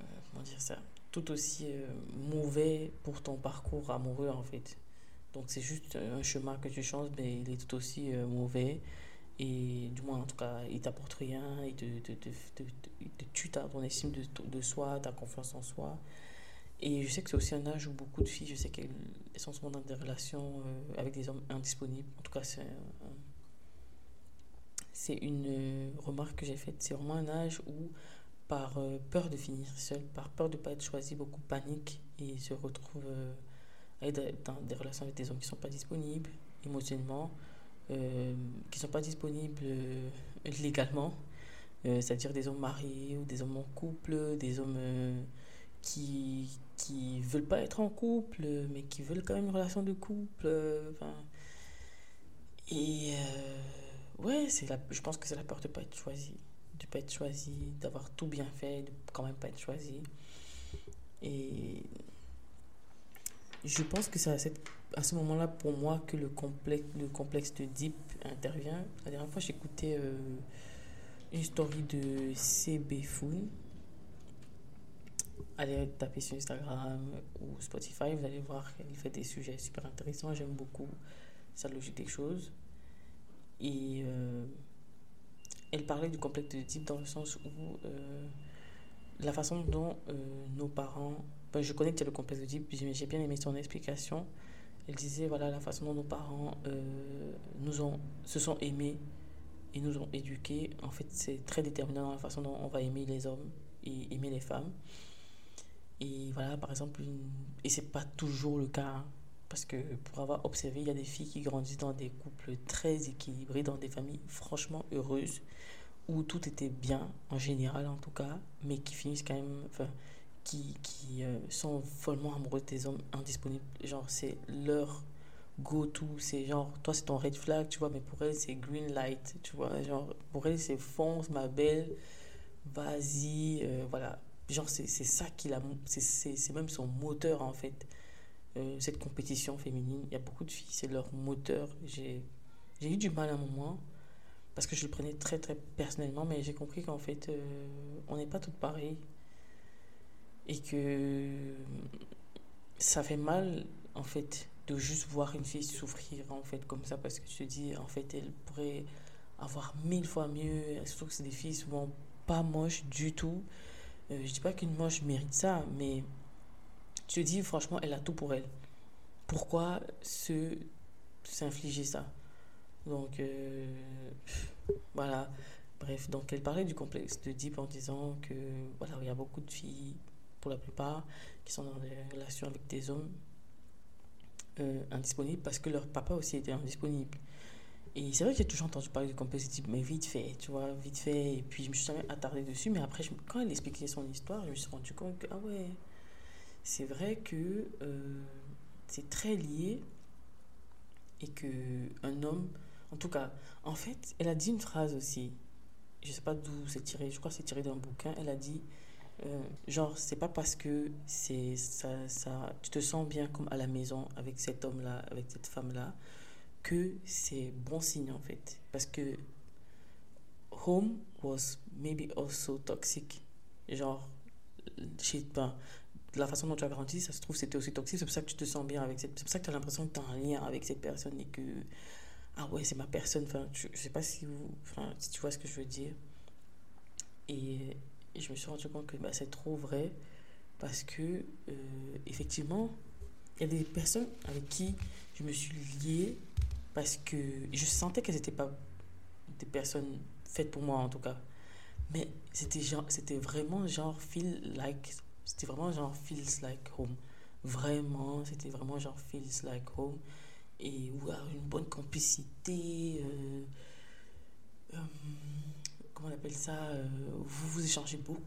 euh, comment dire ça tout aussi euh, mauvais pour ton parcours amoureux en fait donc c'est juste un chemin que tu changes mais il est tout aussi mauvais. Et du moins en tout cas il t'apporte rien. Il te, te, te, te, tue ton estime de, de soi ta confiance en soi. Et je sais que c'est aussi un âge où beaucoup de filles je sais qu'elles sont souvent dans des relations avec des hommes indisponibles en tout cas c'est c'est une euh, remarque que j'ai faite. C'est vraiment un âge où, par euh, peur de finir seul, par peur de ne pas être choisi, beaucoup paniquent et se retrouvent euh, dans des relations avec des hommes qui ne sont pas disponibles émotionnellement, qui ne sont pas disponibles légalement, c'est-à-dire des hommes mariés ou des hommes en couple, des hommes qui qui veulent pas être en couple, mais qui veulent quand même une relation de couple. et ouais, la, je pense que c'est la peur de ne pas être choisi. De ne pas être choisi, d'avoir tout bien fait, de quand même pas être choisi. Et je pense que c'est à, ce moment-là, pour moi, que le complexe, le complexe de Deep intervient. La dernière fois, j'écoutais euh, une story de CB Foon. Allez taper sur Instagram ou Spotify, vous allez voir qu'elle fait des sujets super intéressants. J'aime beaucoup sa logique des choses. Et euh, elle parlait du complexe de type dans le sens où euh, la façon dont nos parents. Ben, je connais que as le complexe d'Oedipe, j'ai bien aimé son explication. Elle disait voilà la façon dont nos parents nous ont, se sont aimés et nous ont éduqués. En fait, c'est très déterminant dans la façon dont on va aimer les hommes et aimer les femmes. Et voilà, par exemple, et c'est pas toujours le cas. Hein. Parce que pour avoir observé, il y a des filles qui grandissent dans des couples très équilibrés, dans des familles franchement heureuses, où tout était bien, en général en tout cas, mais qui finissent quand même, qui, qui euh, sont follement amoureux des hommes indisponibles. Genre, c'est leur go-to, c'est genre, toi c'est ton red flag, tu vois, mais pour elle c'est green light, tu vois, genre, pour elle c'est fonce, ma belle, vas-y, euh, voilà. Genre, c'est ça qui a, c'est même son moteur en fait. Euh, cette compétition féminine. Il y a beaucoup de filles, c'est leur moteur. J'ai eu du mal à un moment parce que je le prenais très très personnellement, mais j'ai compris qu'en fait, on n'est pas toutes pareilles et que ça fait mal en fait de juste voir une fille souffrir en fait comme ça parce que tu te dis en fait elle pourrait avoir mille fois mieux surtout que c'est des filles souvent pas moches du tout euh, je dis pas qu'une moche mérite ça mais tu te dis, franchement, elle a tout pour elle. Pourquoi se s'infliger ça? Donc, euh, voilà. Bref, donc elle parlait du complexe de Deep en disant que, voilà, il y a beaucoup de filles, pour la plupart, qui sont dans des relations avec des hommes euh, indisponibles parce que leur papa aussi était indisponible. Et c'est vrai que j'ai toujours entendu parler de Deep, mais vite fait, tu vois, vite fait. Et puis je me suis jamais attardée dessus, mais après, quand elle expliquait son histoire, je me suis rendu compte que, ah ouais c'est vrai que euh, c'est très lié et que un homme, en tout cas, en fait, elle a dit une phrase aussi. Je sais pas d'où c'est tiré. Je crois que c'est tiré d'un bouquin. Elle a dit, euh, genre, c'est pas parce que c'est ça, ça, tu te sens bien comme à la maison avec cet homme-là, avec cette femme-là, que c'est bon signe en fait. Parce que home was maybe also toxic. Genre, je sais pas, la façon dont tu as grandi, ça se trouve, c'était aussi toxique. C'est pour ça que tu te sens bien avec cette... C'est pour ça que tu as l'impression que tu as un lien avec cette personne et que... Ah ouais, c'est ma personne. Enfin, je sais pas si, vous, si tu vois ce que je veux dire. Et, je me suis rendu compte que bah, c'est trop vrai parce que, euh, effectivement, il y a des personnes avec qui je me suis liée parce que je sentais qu'elles n'étaient pas des personnes faites pour moi, en tout cas. Mais c'était genre, c'était vraiment genre feel like c'était vraiment genre feels like home. Vraiment, c'était vraiment genre feels like home. Et une bonne complicité. Euh, euh, on appelle ça euh, Vous vous échangez beaucoup,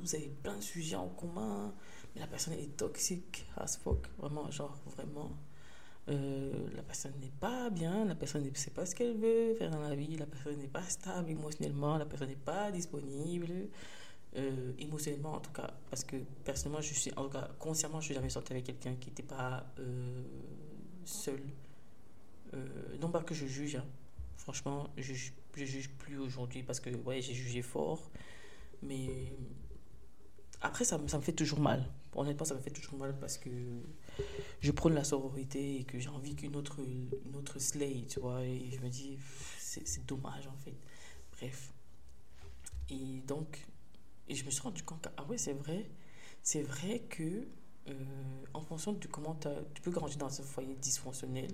vous avez plein de sujets en commun. Mais la personne est toxique as fuck. Vraiment, genre, vraiment. la personne n'est pas bien, la personne ne sait pas ce qu'elle veut faire dans la vie, la personne n'est pas stable émotionnellement, la personne n'est pas disponible. Euh, émotionnellement en tout cas parce que personnellement je suis en tout cas consciemment je suis jamais sorti avec quelqu'un qui n'était pas euh, seul euh, non pas que je juge hein. Franchement je, je juge plus aujourd'hui parce que ouais j'ai jugé fort mais après ça, ça me fait toujours mal honnêtement ça me fait toujours mal parce que je prône la sororité et que j'ai envie qu'une autre une autre slay tu vois et je me dis c'est dommage en fait bref et donc et je me suis rendu compte que, ah ouais, c'est vrai. C'est vrai que, euh, en fonction de comment tu peux grandir dans un foyer dysfonctionnel,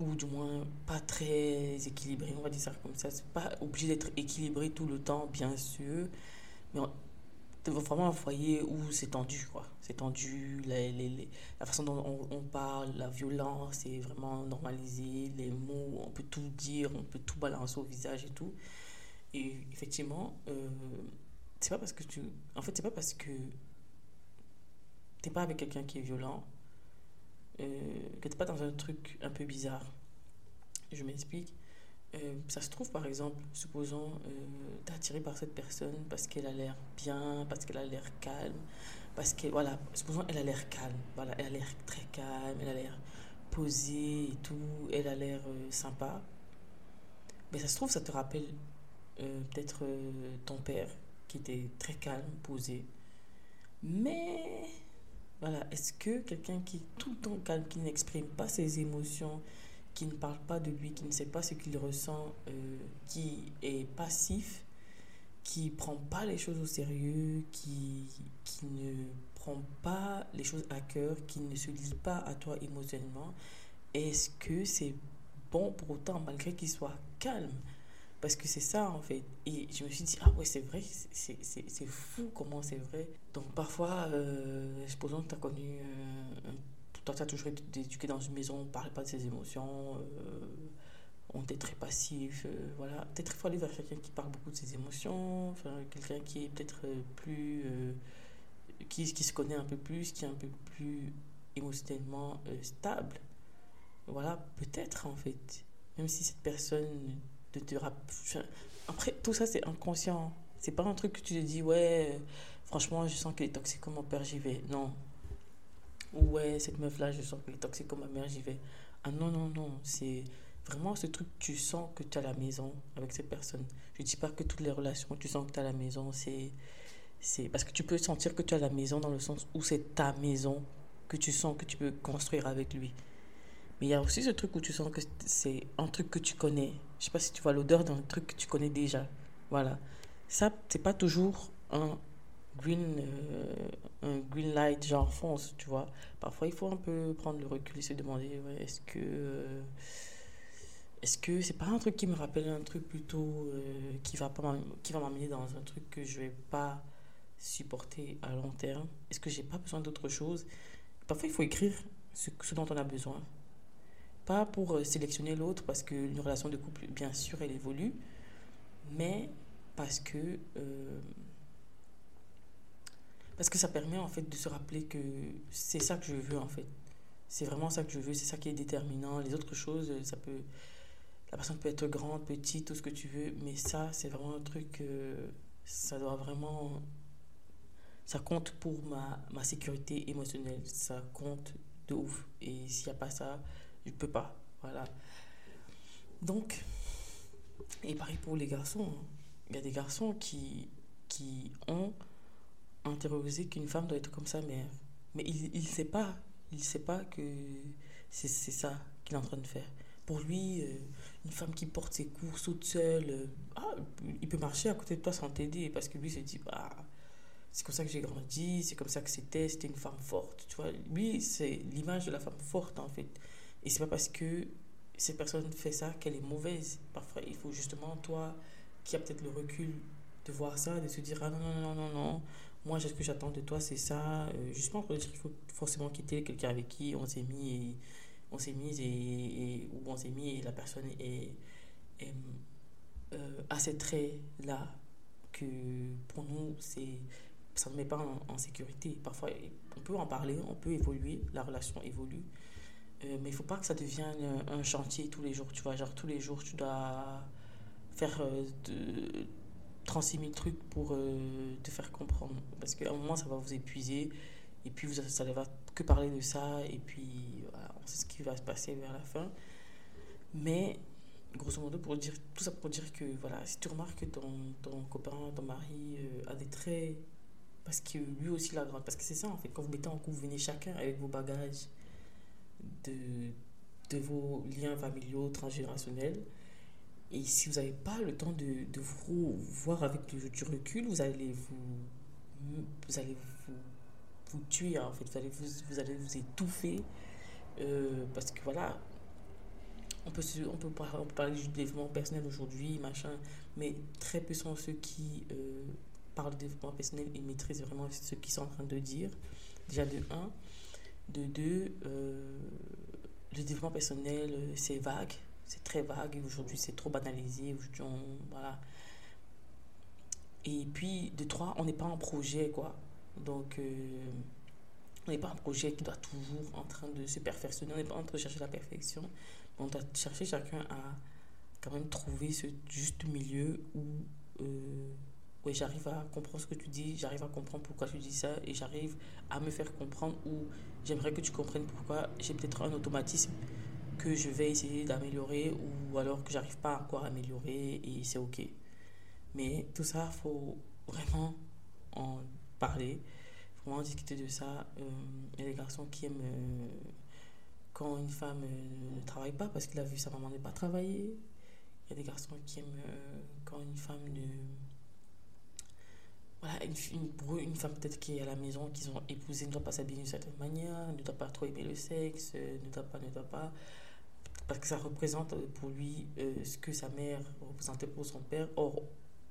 ou du moins pas très équilibré, on va dire ça comme ça. C'est pas obligé d'être équilibré tout le temps, bien sûr, mais vraiment un foyer où c'est tendu, quoi. C'est tendu, la façon dont on, on, parle, la violence est vraiment normalisée, les mots, on peut tout dire, on peut tout balancer au visage et tout. Et effectivement, euh, c'est pas parce que tu. En fait, c'est pas parce que t'es pas avec quelqu'un qui est violent euh, que t'es pas dans un truc un peu bizarre. Je m'explique. Euh, ça se trouve, par exemple, supposons euh, t'es attiré par cette personne parce qu'elle a l'air bien, parce qu'elle a l'air calme, parce que, voilà, supposons elle a l'air calme, voilà, elle a l'air très calme, elle a l'air posée et tout, elle a l'air euh, sympa. Mais ça se trouve, ça te rappelle peut-être ton père qui était très calme, posé. Mais voilà, est-ce que quelqu'un qui est tout le temps calme, qui n'exprime pas ses émotions, qui ne parle pas de lui, qui ne sait pas ce qu'il ressent, euh, qui est passif, qui prend pas les choses au sérieux, qui, qui ne prend pas les choses à cœur, qui ne se lie pas à toi émotionnellement, est-ce que c'est bon pour autant, malgré qu'il soit calme Parce que c'est ça, en fait. Et je me suis dit, ah ouais, c'est vrai, c'est fou comment c'est vrai. Donc parfois, euh, supposons que tu as connu, euh, toi, tu as toujours été éduqué dans une maison, on ne parle pas de ses émotions. Euh, on est très passif, euh, voilà. Peut-être il faut aller vers quelqu'un qui parle beaucoup de ses émotions, enfin, quelqu'un qui est peut-être euh, plus... Qui, se connaît un peu plus, qui est un peu plus émotionnellement stable. Voilà, peut-être en fait. Même si cette personne de te Après, tout ça c'est inconscient. C'est pas un truc que tu te dis, ouais, franchement, je sens qu'elle est toxique comme mon père, j'y vais. Non. Ouais, cette meuf-là, je sens qu'elle est toxique comme ma mère, j'y vais. Ah non, non, non. C'est Vraiment, ce truc, tu sens que tu à la maison avec cette personne. Je ne dis pas que toutes les relations, tu sens que tu à la maison, c'est. Parce que tu peux sentir que tu à la maison dans le sens où c'est ta maison que tu sens que tu peux construire avec lui. Mais il y a aussi ce truc où tu sens que c'est un truc que tu connais. Je sais pas si tu vois l'odeur d'un truc que tu connais déjà. Voilà. Ça, c'est pas toujours un green, euh, un green light genre fonce, tu vois. Parfois, il faut un peu prendre le recul et se demander est-ce que. Euh, est-ce que c'est pas un truc qui me rappelle un truc plutôt euh, qui va pas qui va m'amener dans un truc que je vais pas supporter à long terme? Est-ce que j'ai pas besoin d'autre chose? Parfois, il faut écrire ce, ce, dont on a besoin. Pas pour euh, sélectionner l'autre parce qu'une relation de couple, bien sûr, elle évolue, mais parce que euh, parce que ça permet en fait de se rappeler que c'est ça que je veux en fait. C'est vraiment ça que je veux, c'est ça qui est déterminant. Les autres choses, ça peut la personne peut être grande, petite, tout ce que tu veux, mais ça, c'est vraiment un truc, euh, ça doit vraiment, ça compte pour ma, ma sécurité émotionnelle, ça compte de ouf. Et s'il n'y a pas ça, je peux pas. Voilà. Donc, et pareil pour les garçons. Hein. Il y a des garçons qui, qui ont intériorisé qu'une femme doit être comme sa mère. Mais il ne sait pas. Il sait pas que c'est ça qu'il est en train de faire. Pour lui, euh, une femme qui porte ses courses toute seule, euh, ah, il peut marcher à côté de toi sans t'aider parce que lui se dit, bah, c'est comme ça que j'ai grandi, c'est comme ça que c'était, c'était une femme forte. Tu vois, lui, c'est l'image de la femme forte en fait. Et c'est pas parce que cette personne fait ça qu'elle est mauvaise. Parfois, il faut justement, toi, qui a peut-être le recul de voir ça, de se dire, ah non, non, non, non, non, moi, ce que j'attends de toi, c'est ça. Euh, dire qu'il faut forcément quitter quelqu'un avec qui on s'est mis et on s'est mis et, où on s'est mis et la personne est, est euh, à ces traits-là que pour nous, c'est ça ne met pas en, sécurité. Parfois, on peut en parler, on peut évoluer, la relation évolue. Euh, mais il ne faut pas que ça devienne un, chantier tous les jours. Tu vois, genre tous les jours, tu dois faire euh, de, 36 000 trucs pour te faire comprendre. Parce qu'à un moment, ça va vous épuiser. Et puis, vous, ça ne va que parler de ça. Et puis, c'est ce qui va se passer vers la fin. Mais, grosso modo, pour dire, tout ça pour dire que, voilà, si tu remarques que ton, ton copain, ton mari euh, a des traits, parce que lui aussi l'a grande, parce que c'est ça, en fait, quand vous mettez en couple, vous venez chacun avec vos bagages de, de vos liens familiaux, transgénérationnels. Et si vous n'avez pas le temps de, de, vous voir avec du, recul, vous allez vous, vous allez vous, vous tuer, en fait. Vous allez vous, vous, allez vous étouffer euh, parce que voilà, on peut, on, peut parler, on du développement personnel aujourd'hui, machin, mais très peu sont ceux qui euh, parlent de développement personnel et maîtrisent vraiment ce qu'ils sont en train de dire. Déjà de un. De deux, euh, le développement personnel, c'est vague, c'est très vague, aujourd'hui c'est trop banalisé, voilà. Et puis, de trois, on n'est pas en projet, quoi. Donc, on n'est pas un projet qui doit toujours en train de se perfectionner, on n'est pas en train de chercher la perfection, on doit chercher chacun à quand même trouver ce juste milieu où euh, ouais, j'arrive à comprendre ce que tu dis, j'arrive à comprendre pourquoi tu dis ça et j'arrive à me faire comprendre ou j'aimerais que tu comprennes pourquoi j'ai peut-être un automatisme que je vais essayer d'améliorer ou alors que j'arrive pas encore à améliorer et c'est ok. Mais tout ça, faut vraiment en parler vraiment discuter de ça. Euh, il y a des garçons qui aiment euh, quand une femme euh, ne travaille pas parce qu'il a vu sa maman ne pas travailler. Il y a des garçons qui aiment quand une femme ne voilà, une, une, femme peut-être qui est à la maison, qu'ils ont épousé, ne doit pas s'habiller d'une certaine manière, ne doit pas trop aimer le sexe, ne doit pas, ne doit pas. Parce que ça représente pour lui euh, ce que sa mère représentait pour son père. Or,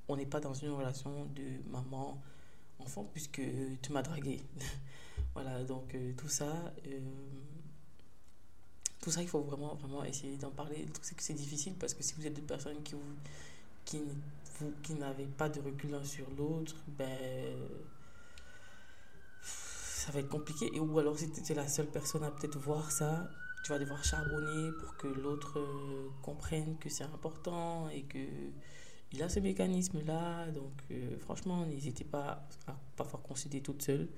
on n'est pas dans une relation de maman-enfant puisque tu m'as dragué. (laughs) voilà, donc euh, tout ça. Euh, tout ça, il faut vraiment, vraiment essayer d'en parler. C'est que c'est difficile parce que si vous êtes des personnes qui, vous, qui, vous, qui n'avez pas de recul l'un sur l'autre, ben, ça va être compliqué. Et, ou alors, si tu es la seule personne à peut-être voir ça, tu vas devoir charbonner pour que l'autre euh, comprenne que c'est important et que il a ce mécanisme-là. Donc, euh, franchement, n'hésitez pas à parfois consulter toute seule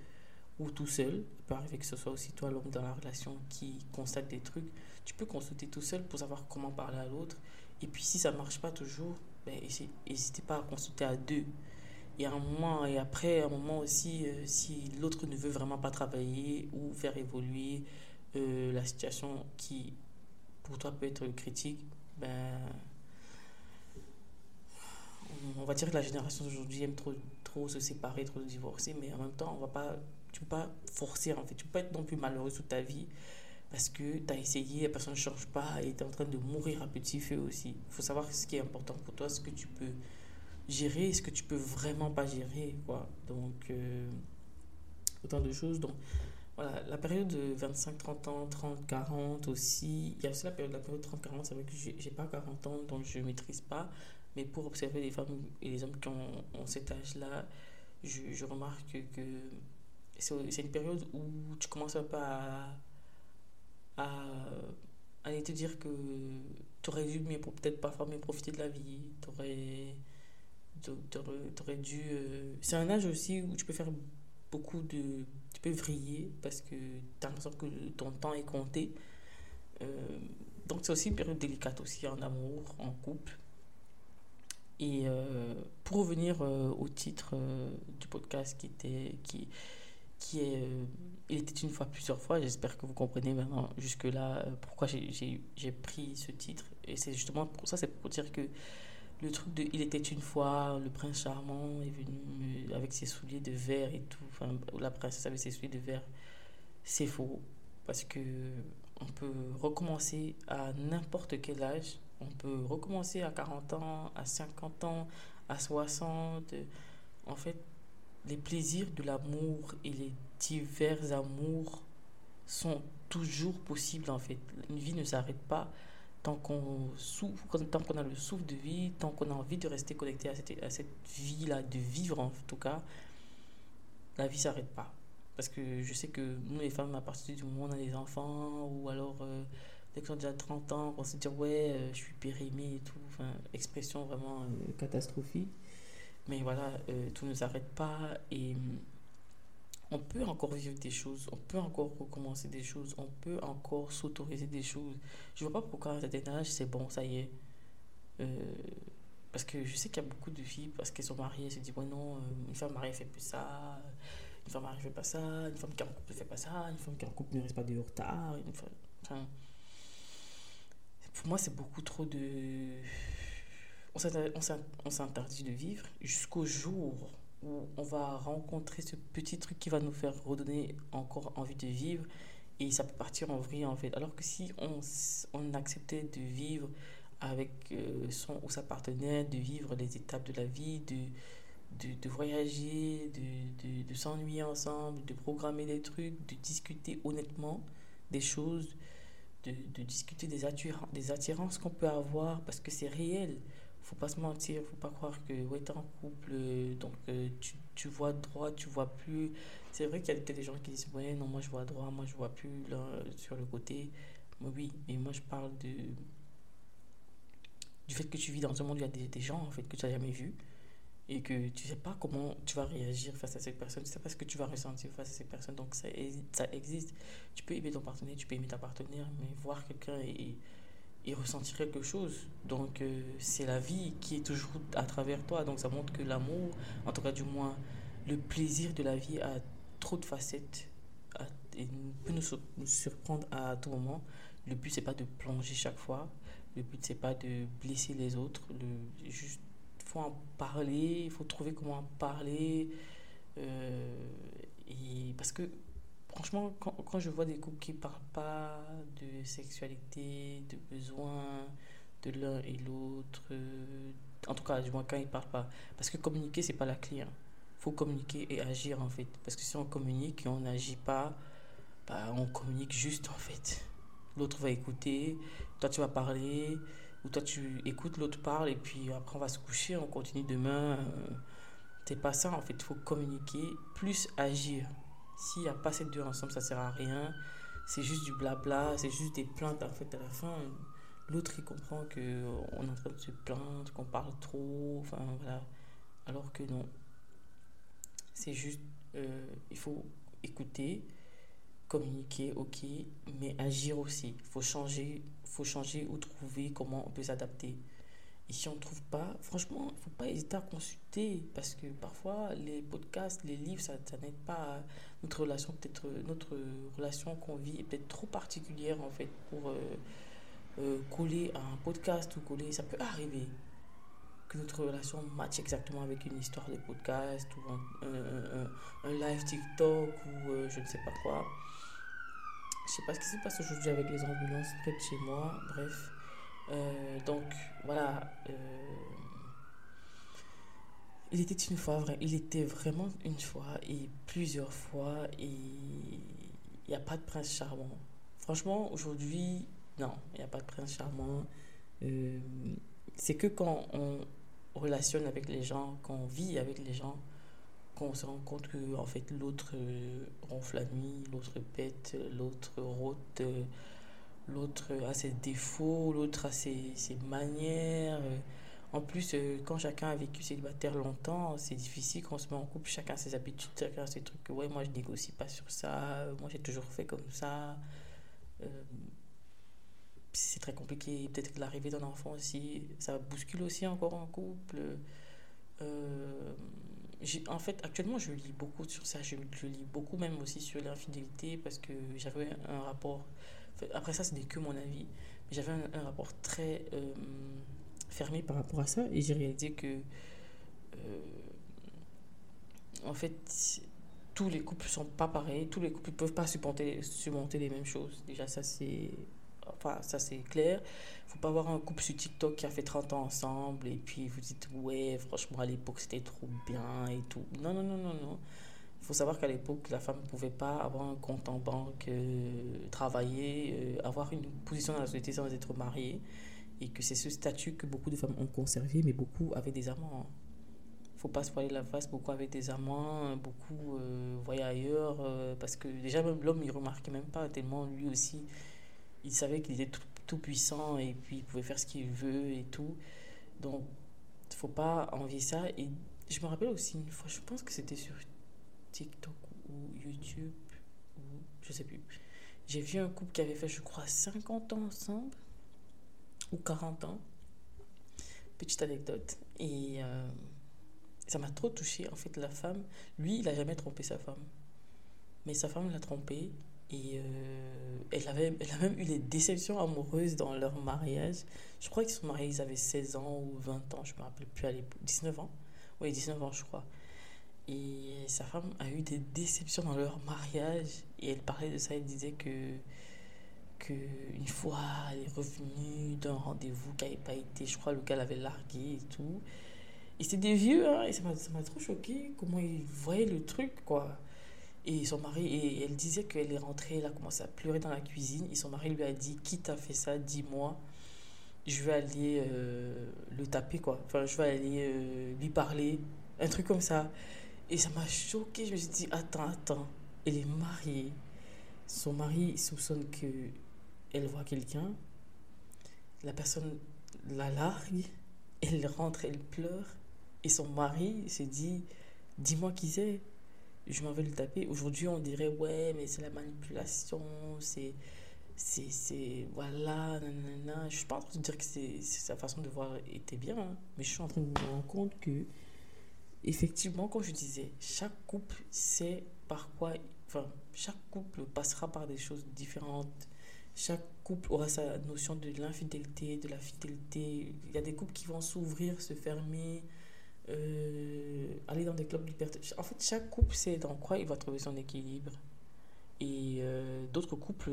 ou tout seul. Il peut arriver que ce soit aussi toi l'homme dans la relation qui constate des trucs. Tu peux consulter tout seul pour savoir comment parler à l'autre. Et puis, si ça ne marche pas toujours, ben, n'hésitez pas à consulter à deux. Et un moment, et après, un moment aussi, euh, si l'autre ne veut vraiment pas travailler ou faire évoluer euh, la situation qui, pour toi, peut être critique, ben, on va dire que la génération d'aujourd'hui aime trop, trop se séparer, trop se divorcer, mais en même temps, on va pas, tu peux pas forcer, en fait. Tu peux pas être non plus malheureux toute ta vie parce que tu as essayé, la personne ne change pas et tu es en train de mourir à petit feu aussi. Il faut savoir ce qui est important pour toi, ce que tu peux gérer, ce que tu peux vraiment pas gérer. Quoi. Donc, euh, autant de choses. Donc, voilà, la période de 25, 30 ans, 30, 40 aussi. Il y a aussi la période, la période 30, 40, c'est vrai que j'ai pas 40 ans, donc je ne maîtrise pas. Mais pour observer les femmes et les hommes qui ont, cet âge-là, je, je, remarque que c'est une période où tu commences un peu à à aller te dire que tu aurais dû mais peut-être pas mieux profiter de la vie. Tu aurais, aurais, dû euh, c'est un âge aussi où tu peux faire beaucoup de tu peux vriller parce que tu as l'impression que ton temps est compté. Euh, donc c'est aussi une période délicate aussi en amour en couple. Et euh, pour revenir au titre du podcast qui était qui qui est Il était une fois plusieurs fois. J'espère que vous comprenez maintenant jusque-là euh, pourquoi j'ai pris ce titre. Et c'est justement pour ça, c'est pour dire que le truc de Il était une fois, le prince charmant est venu avec ses souliers de verre et tout, enfin la princesse avec ses souliers de verre, c'est faux. Parce que on peut recommencer à n'importe quel âge. On peut recommencer à 40 ans, à 50 ans, à 60. En fait, les plaisirs de l'amour et les divers amours sont toujours possibles en fait. Une vie ne s'arrête pas tant qu'on souffre, tant qu'on a le souffle de vie, tant qu'on a envie de rester connecté à cette, à cette vie-là, de vivre en tout cas, la vie s'arrête pas. Parce que je sais que nous les femmes, à partir du moment où on a des enfants, ou alors euh, dès qu'on a déjà 30 ans, on se dit ouais, euh, je suis périmée et tout, expression vraiment euh, catastrophique. Mais voilà, euh, tout ne s'arrête pas et on peut encore vivre des choses, on peut encore recommencer des choses, on peut encore s'autoriser des choses. Je vois pas pourquoi à un certain âge, c'est bon, ça y est. Euh, parce que je sais qu'il y a beaucoup de filles, parce qu'elles sont mariées, elles se disent, ouais, non, euh, une femme mariée fait plus ça, une femme mariée fait pas ça, une femme qui est en couple ne fait pas ça, une femme qui est en couple ne reste pas de retard. Femme... pour moi, c'est beaucoup trop de on s'interdit de vivre jusqu'au jour où on va rencontrer ce petit truc qui va nous faire redonner encore envie de vivre et ça peut partir en vrille en fait. Alors que si on, on acceptait de vivre avec euh, son ou sa partenaire, de vivre les étapes de la vie, de, de, voyager, de, de, de s'ennuyer ensemble, de programmer des trucs, de discuter honnêtement des choses, de, de discuter des, des attirances qu'on peut avoir parce que c'est réel faut pas se mentir, faut pas croire que ouais, tu es en couple, donc euh, tu, tu, vois droit, tu vois plus. C'est vrai qu'il y a des gens qui disent ouais, non, moi je vois droit, moi je vois plus là, sur le côté. oui, mais moi je parle de du fait que tu vis dans un monde où il y a des, des gens en fait que tu n'as jamais vu et que tu sais pas comment tu vas réagir face à cette personne, tu sais pas ce que tu vas ressentir face à cette personne. Donc ça, ça existe. Tu peux aimer ton partenaire, tu peux aimer ta partenaire, mais voir quelqu'un et et ressentir quelque chose. Donc euh, c'est la vie qui est toujours à travers toi. Donc ça montre que l'amour, en tout cas du moins le plaisir de la vie a trop de facettes et peut nous, surprendre à tout moment. Le but c'est pas de plonger chaque fois. Le but c'est pas de blesser les autres. Le juste faut en parler, il faut trouver comment en parler. Euh, et parce que, franchement, quand, je vois des couples qui ne parlent pas de sexualité, de besoins de l'un et l'autre, en tout cas, du moins quand ils ne parlent pas. Parce que communiquer, c'est pas la clé. Hein. faut communiquer et agir, en fait. Parce que si on communique et on n'agit pas, bah, on communique juste, en fait. L'autre va écouter, toi tu vas parler, ou toi tu écoutes, l'autre parle, et puis après on va se coucher, on continue demain. Euh, c'est pas ça, en fait. Il faut communiquer, plus agir. S'il n'y a pas ces deux ensemble, ça sert à rien. C'est juste du blabla, c'est juste des plaintes, en fait, à la fin L'autre, il comprend qu'on est en train de se plaindre, qu'on parle trop, enfin voilà. Alors que non. C'est juste, euh, il faut écouter, communiquer, ok, mais agir aussi. Il faut changer, faut changer ou trouver comment on peut s'adapter. Et si on ne trouve pas, franchement, il ne faut pas hésiter à consulter parce que parfois les podcasts, les livres, ça, ça n'aide pas notre relation, peut-être notre relation qu'on vit est peut-être trop particulière en fait pour. Euh, euh, coller à un podcast ou coller, ça peut arriver que notre relation matche exactement avec une histoire de podcast ou un, un, live TikTok ou euh, je ne sais pas quoi. Je sais pas ce qui se passe aujourd'hui avec les ambulances près de chez moi. Bref. Euh, donc voilà. il était une fois. Il était vraiment une fois et plusieurs fois. Et il n'y a pas de prince charmant. Franchement, aujourd'hui, non, il n'y a pas de prince charmant. Euh, c'est que quand on relationne avec les gens, quand on vit avec les gens, qu'on se rend compte que en fait l'autre euh, ronfle la nuit, l'autre pète, l'autre euh, l'autre a ses défauts, l'autre a ses, ses manières. En plus, quand chacun a vécu célibataire longtemps, c'est difficile quand on se met en couple, chacun a ses habitudes, chacun a ses trucs. Ouais, moi je négocie pas sur ça, moi j'ai toujours fait comme ça c'est très compliqué. Peut-être que l'arrivée d'un enfant aussi, ça bouscule aussi encore un couple. Euh, en fait, actuellement, je lis beaucoup sur ça. Je, lis beaucoup même aussi sur l'infidélité parce que j'avais un rapport. Après ça, ce n'est que mon avis. J'avais un, rapport très euh, fermé par rapport à ça et j'ai réalisé que, euh, en fait, tous les couples sont pas pareils. Tous les couples ne peuvent pas supporter, surmonter les mêmes choses. Déjà, ça, c'est Enfin, ça c'est clair. faut pas avoir un couple sur TikTok qui a fait 30 ans ensemble et puis vous dites, ouais, franchement, à l'époque c'était trop bien et tout. Non, non, non, non, non. Il faut savoir qu'à l'époque, la femme ne pouvait pas avoir un compte en banque, euh, travailler, euh, avoir une position dans la société sans être mariée. Et que c'est ce statut que beaucoup de femmes ont conservé, mais beaucoup avaient des amants. Il faut pas se voiler la face, beaucoup avaient des amants, beaucoup euh, voyaient ailleurs, parce que déjà même l'homme, il remarquait même pas tellement lui aussi il savait qu'il était tout, puissant et puis il pouvait faire ce qu'il veut et tout. Donc, faut pas envier ça. Et je me rappelle aussi une fois, je pense que c'était sur TikTok ou YouTube, ou je sais plus. J'ai vu un couple qui avait fait, je crois, 50 ans ensemble, ou 40 ans. Petite anecdote. Et euh, ça m'a trop touché. En fait, la femme, lui, il a jamais trompé sa femme. Mais sa femme l'a trompé et euh, elle, avait, elle a même eu des déceptions amoureuses dans leur mariage. Je crois qu'ils sont mariés, ils avaient 16 ans ou 20 ans, je ne me rappelle plus à l'époque. 19 ans Oui, 19 ans, je crois. Et sa femme a eu des déceptions dans leur mariage. Et elle parlait de ça, elle disait que, que une fois, elle est revenue d'un rendez-vous qui n'avait pas été, je crois, le gars l'avait largué et tout. Et c'est des vieux, hein, et ça m'a trop choqué comment ils voyaient le truc, quoi. Et son mari, et elle disait qu'elle est rentrée, elle a commencé à pleurer dans la cuisine. Et son mari lui a dit Qui t'a fait ça Dis-moi. Je vais aller euh, le taper, quoi. Enfin, je vais aller euh, lui parler. Un truc comme ça. Et ça m'a choqué. Je me suis dit Attends, attends. Elle est mariée. Son mari soupçonne que elle voit quelqu'un. La personne la largue. Elle rentre, elle pleure. Et son mari se dit Dis-moi qui c'est je m'en vais le taper. Aujourd'hui, on dirait, ouais, mais c'est la manipulation, c'est. C'est. Voilà, nanana. Je suis pas en train de dire que c'est sa façon de voir était bien, hein. mais je suis en train de me rendre compte que, effectivement, comme je disais, chaque couple sait par quoi. Enfin, chaque couple passera par des choses différentes. Chaque couple aura sa notion de l'infidélité, de la fidélité. Il y a des couples qui vont s'ouvrir, se fermer euh, aller dans des clubs liberté. En fait, chaque couple sait dans quoi il va trouver son équilibre. Et euh, d'autres couples,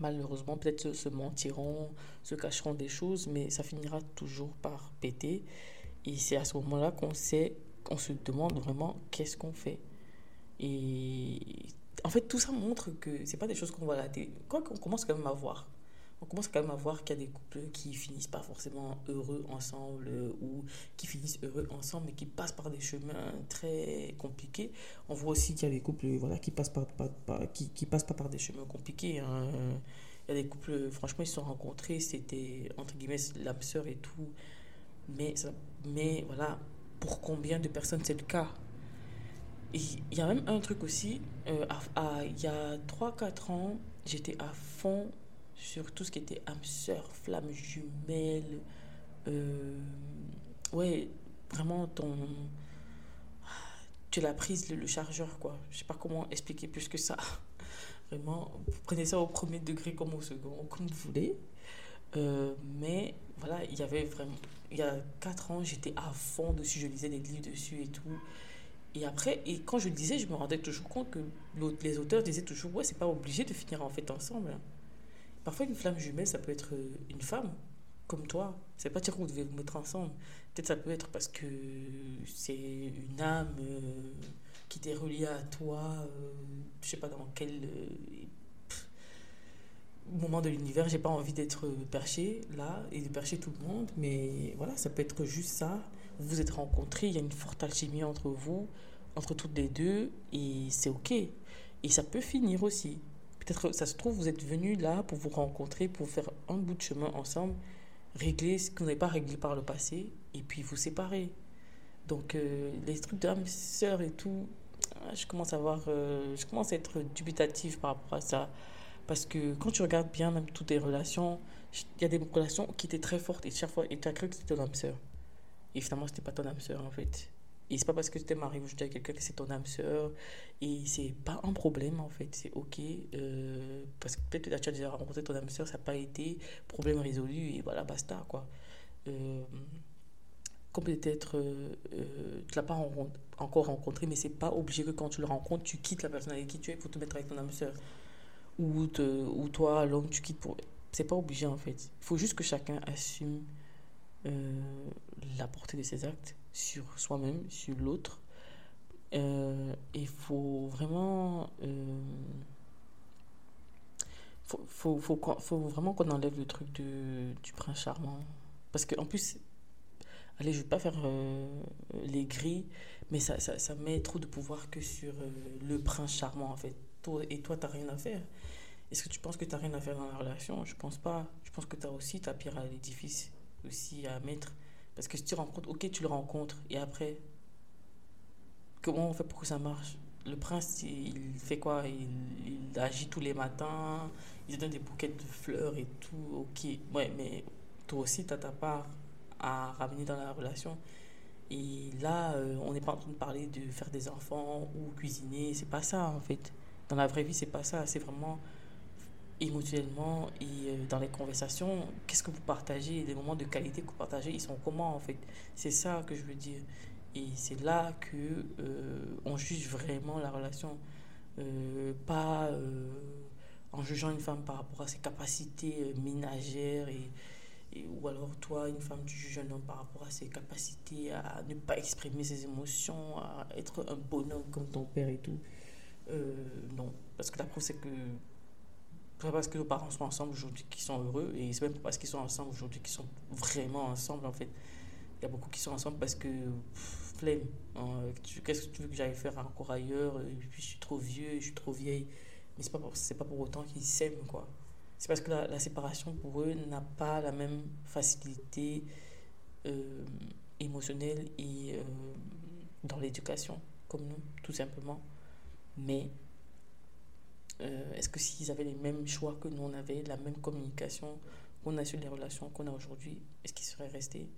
malheureusement, peut-être se, mentiront, se cacheront des choses, mais ça finira toujours par péter. Et c'est à ce moment-là qu'on sait, qu'on se demande vraiment qu'est-ce qu'on fait. Et en fait, tout ça montre que c'est pas des choses qu'on la télé. Quoi qu'on commence quand même à voir on commence quand même à voir qu'il y a des couples qui finissent pas forcément heureux ensemble euh, ou qui finissent heureux ensemble mais qui passent par des chemins très compliqués. On voit aussi qu'il y a des couples voilà, qui passent par, qui, qui, passent pas par des chemins compliqués. Hein. Il y a des couples, franchement, ils se sont rencontrés, c'était entre guillemets l'âme sœur et tout. Mais, mais voilà, pour combien de personnes c'est le cas? Il y a même un truc aussi, euh, il y a 3-4 ans, j'étais à fond sur tout ce qui était âme sœur, flamme jumelle. Euh, ouais, vraiment ton. Tu l'as prise le, chargeur, quoi. Je sais pas comment expliquer plus que ça. (laughs) Vraiment, vous prenez ça au premier degré comme au second, comme vous voulez. Euh, mais voilà, il y avait vraiment. Il y a 4 ans, j'étais à fond dessus, je lisais des livres dessus et tout. Et après, et quand je le disais, je me rendais toujours compte que les auteurs disaient toujours Ouais, c'est pas obligé de finir en fait ensemble. Parfois, une flamme jumelle, ça peut être euh, une femme, comme toi. C'est pas dire que vous devez vous mettre ensemble. Peut-être ça peut être parce que c'est une âme euh, qui t'est reliée à toi, euh, je sais pas dans quel moment de l'univers, j'ai pas envie d'être perché là et de percher tout le monde, mais voilà, ça peut être juste ça. Vous vous êtes rencontrés, il y a une forte alchimie entre vous, entre toutes les deux, et c'est ok. Et ça peut finir aussi. Peut-être ça se trouve, vous êtes venus là pour vous rencontrer, pour faire un bout de chemin ensemble, régler ce que vous n'avez pas réglé par le passé, et puis vous séparer. Donc, euh, les trucs d'âme sœur et tout, ah, je commence à voir, euh, je commence à être dubitative par rapport à ça. Parce que quand tu regardes bien, même toutes tes relations, il y a des relations qui étaient très fortes et chaque fois, tu as cru que c'était ton âme sœur. Et finalement, c'était pas ton âme sœur en fait. Et c'est pas parce que tu t'es marié aujourd'hui avec quelqu'un que c'est ton âme sœur. Et c'est pas un problème en fait. C'est ok. Euh, parce que peut-être que tu as déjà rencontré ton âme sœur, ça n'a pas été problème résolu et voilà, basta quoi. Euh, comme peut-être euh, euh tu l'as pas encore rencontré, mais c'est pas obligé que quand tu le rencontres, tu quittes la personne avec qui tu es pour te mettre avec ton âme sœur. Ou, te, ou toi, l'homme, tu quittes pour. C'est pas obligé en fait. Il faut juste que chacun assume la portée de ses actes sur soi-même, sur l'autre. Euh, il faut vraiment... Euh, faut, faut, faut, faut, vraiment qu'on enlève le truc de, du prince charmant. Parce qu'en plus, allez, je ne vais pas faire euh, les gris, mais ça, ça, met trop de pouvoir que sur euh, le prince charmant, en fait. Et toi, tu n'as rien à faire. Est-ce que tu penses que tu n'as rien à faire dans la relation? Je pense pas. Je pense que tu as aussi ta pierre à l'édifice aussi à mettre. Parce que si tu rencontres, ok, tu le rencontres, et après, comment on fait pour que ça marche? Le prince, il fait quoi? Il, agit tous les matins, il donne des bouquets de fleurs et tout, ok. Ouais, mais toi aussi, tu as ta part à ramener dans la relation. Et là, euh, on n'est pas en train de parler de faire des enfants ou cuisiner, c'est pas ça en fait. Dans la vraie vie, c'est pas ça, c'est vraiment émotionnellement et euh, dans les conversations, qu'est-ce que vous partagez, les moments de qualité que vous partagez, ils sont comment en fait? C'est ça que je veux dire. Et c'est là que euh, on juge vraiment la relation, euh, pas en jugeant une femme par rapport à ses capacités ménagères et, ou alors toi, une femme, tu juges un homme par rapport à ses capacités à ne pas exprimer ses émotions, à être un bonhomme comme ton père et tout. Non, parce que la preuve c'est que pas parce que nos parents sont ensemble aujourd'hui qu'ils sont heureux, et c'est même pas parce qu'ils sont ensemble aujourd'hui qu'ils sont vraiment ensemble, en fait. Il y a beaucoup qui sont ensemble parce que, flemme, hein, qu'est-ce que tu veux que j'aille faire encore ailleurs, et puis je suis trop vieux, je suis trop vieille. Mais c'est pas, pour, pas pour autant qu'ils s'aiment, quoi. C'est parce que la, la, séparation, pour eux, n'a pas la même facilité euh, émotionnelle et euh, dans l'éducation, comme nous, tout simplement. Mais euh, est-ce que s'ils avaient les mêmes choix que nous on avait, la même communication qu'on a sur les relations qu'on a aujourd'hui, est-ce qu'ils seraient restés?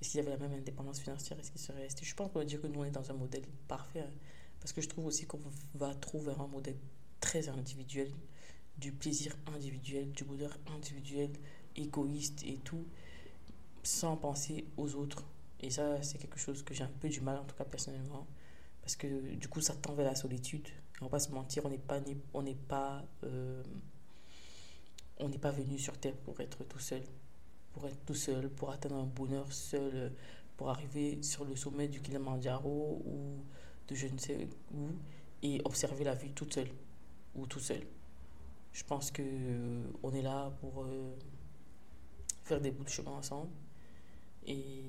Est-ce qu'ils avaient la même indépendance financière Est-ce qu'ils seraient restés? Je en train de dire que nous on est dans un modèle parfait, hein, parce que je trouve aussi qu'on va trouver un modèle très individuel, du plaisir individuel, du bonheur individuel, égoïste et tout. sans penser aux autres. Et ça, c'est quelque chose que j'ai un peu du mal, en tout cas personnellement. Parce que du coup, ça tend vers la solitude. On va pas se mentir, on n'est pas, on n'est pas, euh, on n'est pas venu sur Terre pour être tout seul. Pour être tout seul, pour atteindre un bonheur seul, pour arriver sur le sommet du Kilimanjaro ou de je ne sais où et observer la vie toute seule ou tout seul. Je pense que euh, on est là pour euh, faire des bouts de chemin ensemble et,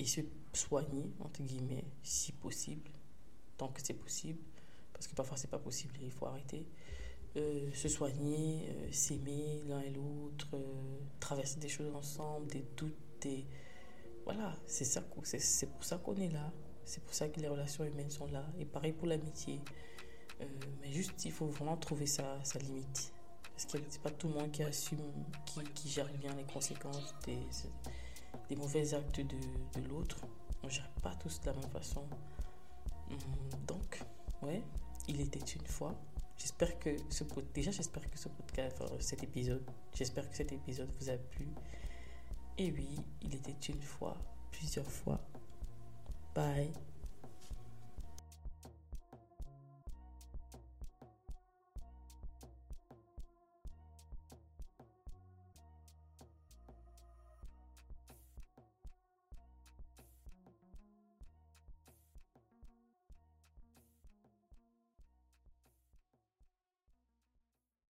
et se soigner, entre guillemets, si possible, tant que c'est possible, parce que parfois c'est pas possible et il faut arrêter. Euh, se soigner, s'aimer l'un et l'autre, traverser des choses ensemble, des doutes, des... Voilà, c'est ça, c'est pour ça qu'on est là. C'est pour ça que les relations humaines sont là. Et pareil pour l'amitié. Euh, mais juste, il faut vraiment trouver sa, sa limite. Parce que c'est pas tout le monde qui assume, qui, qui gère bien les conséquences des mauvais actes de, de l'autre. On ne gère pas tous de la même façon. Hum, donc, ouais, il était une fois. J'espère que ce déjà j'espère que ce podcast, cet épisode, j'espère que cet épisode vous a plu. Et oui, il était une fois, plusieurs fois. Bye.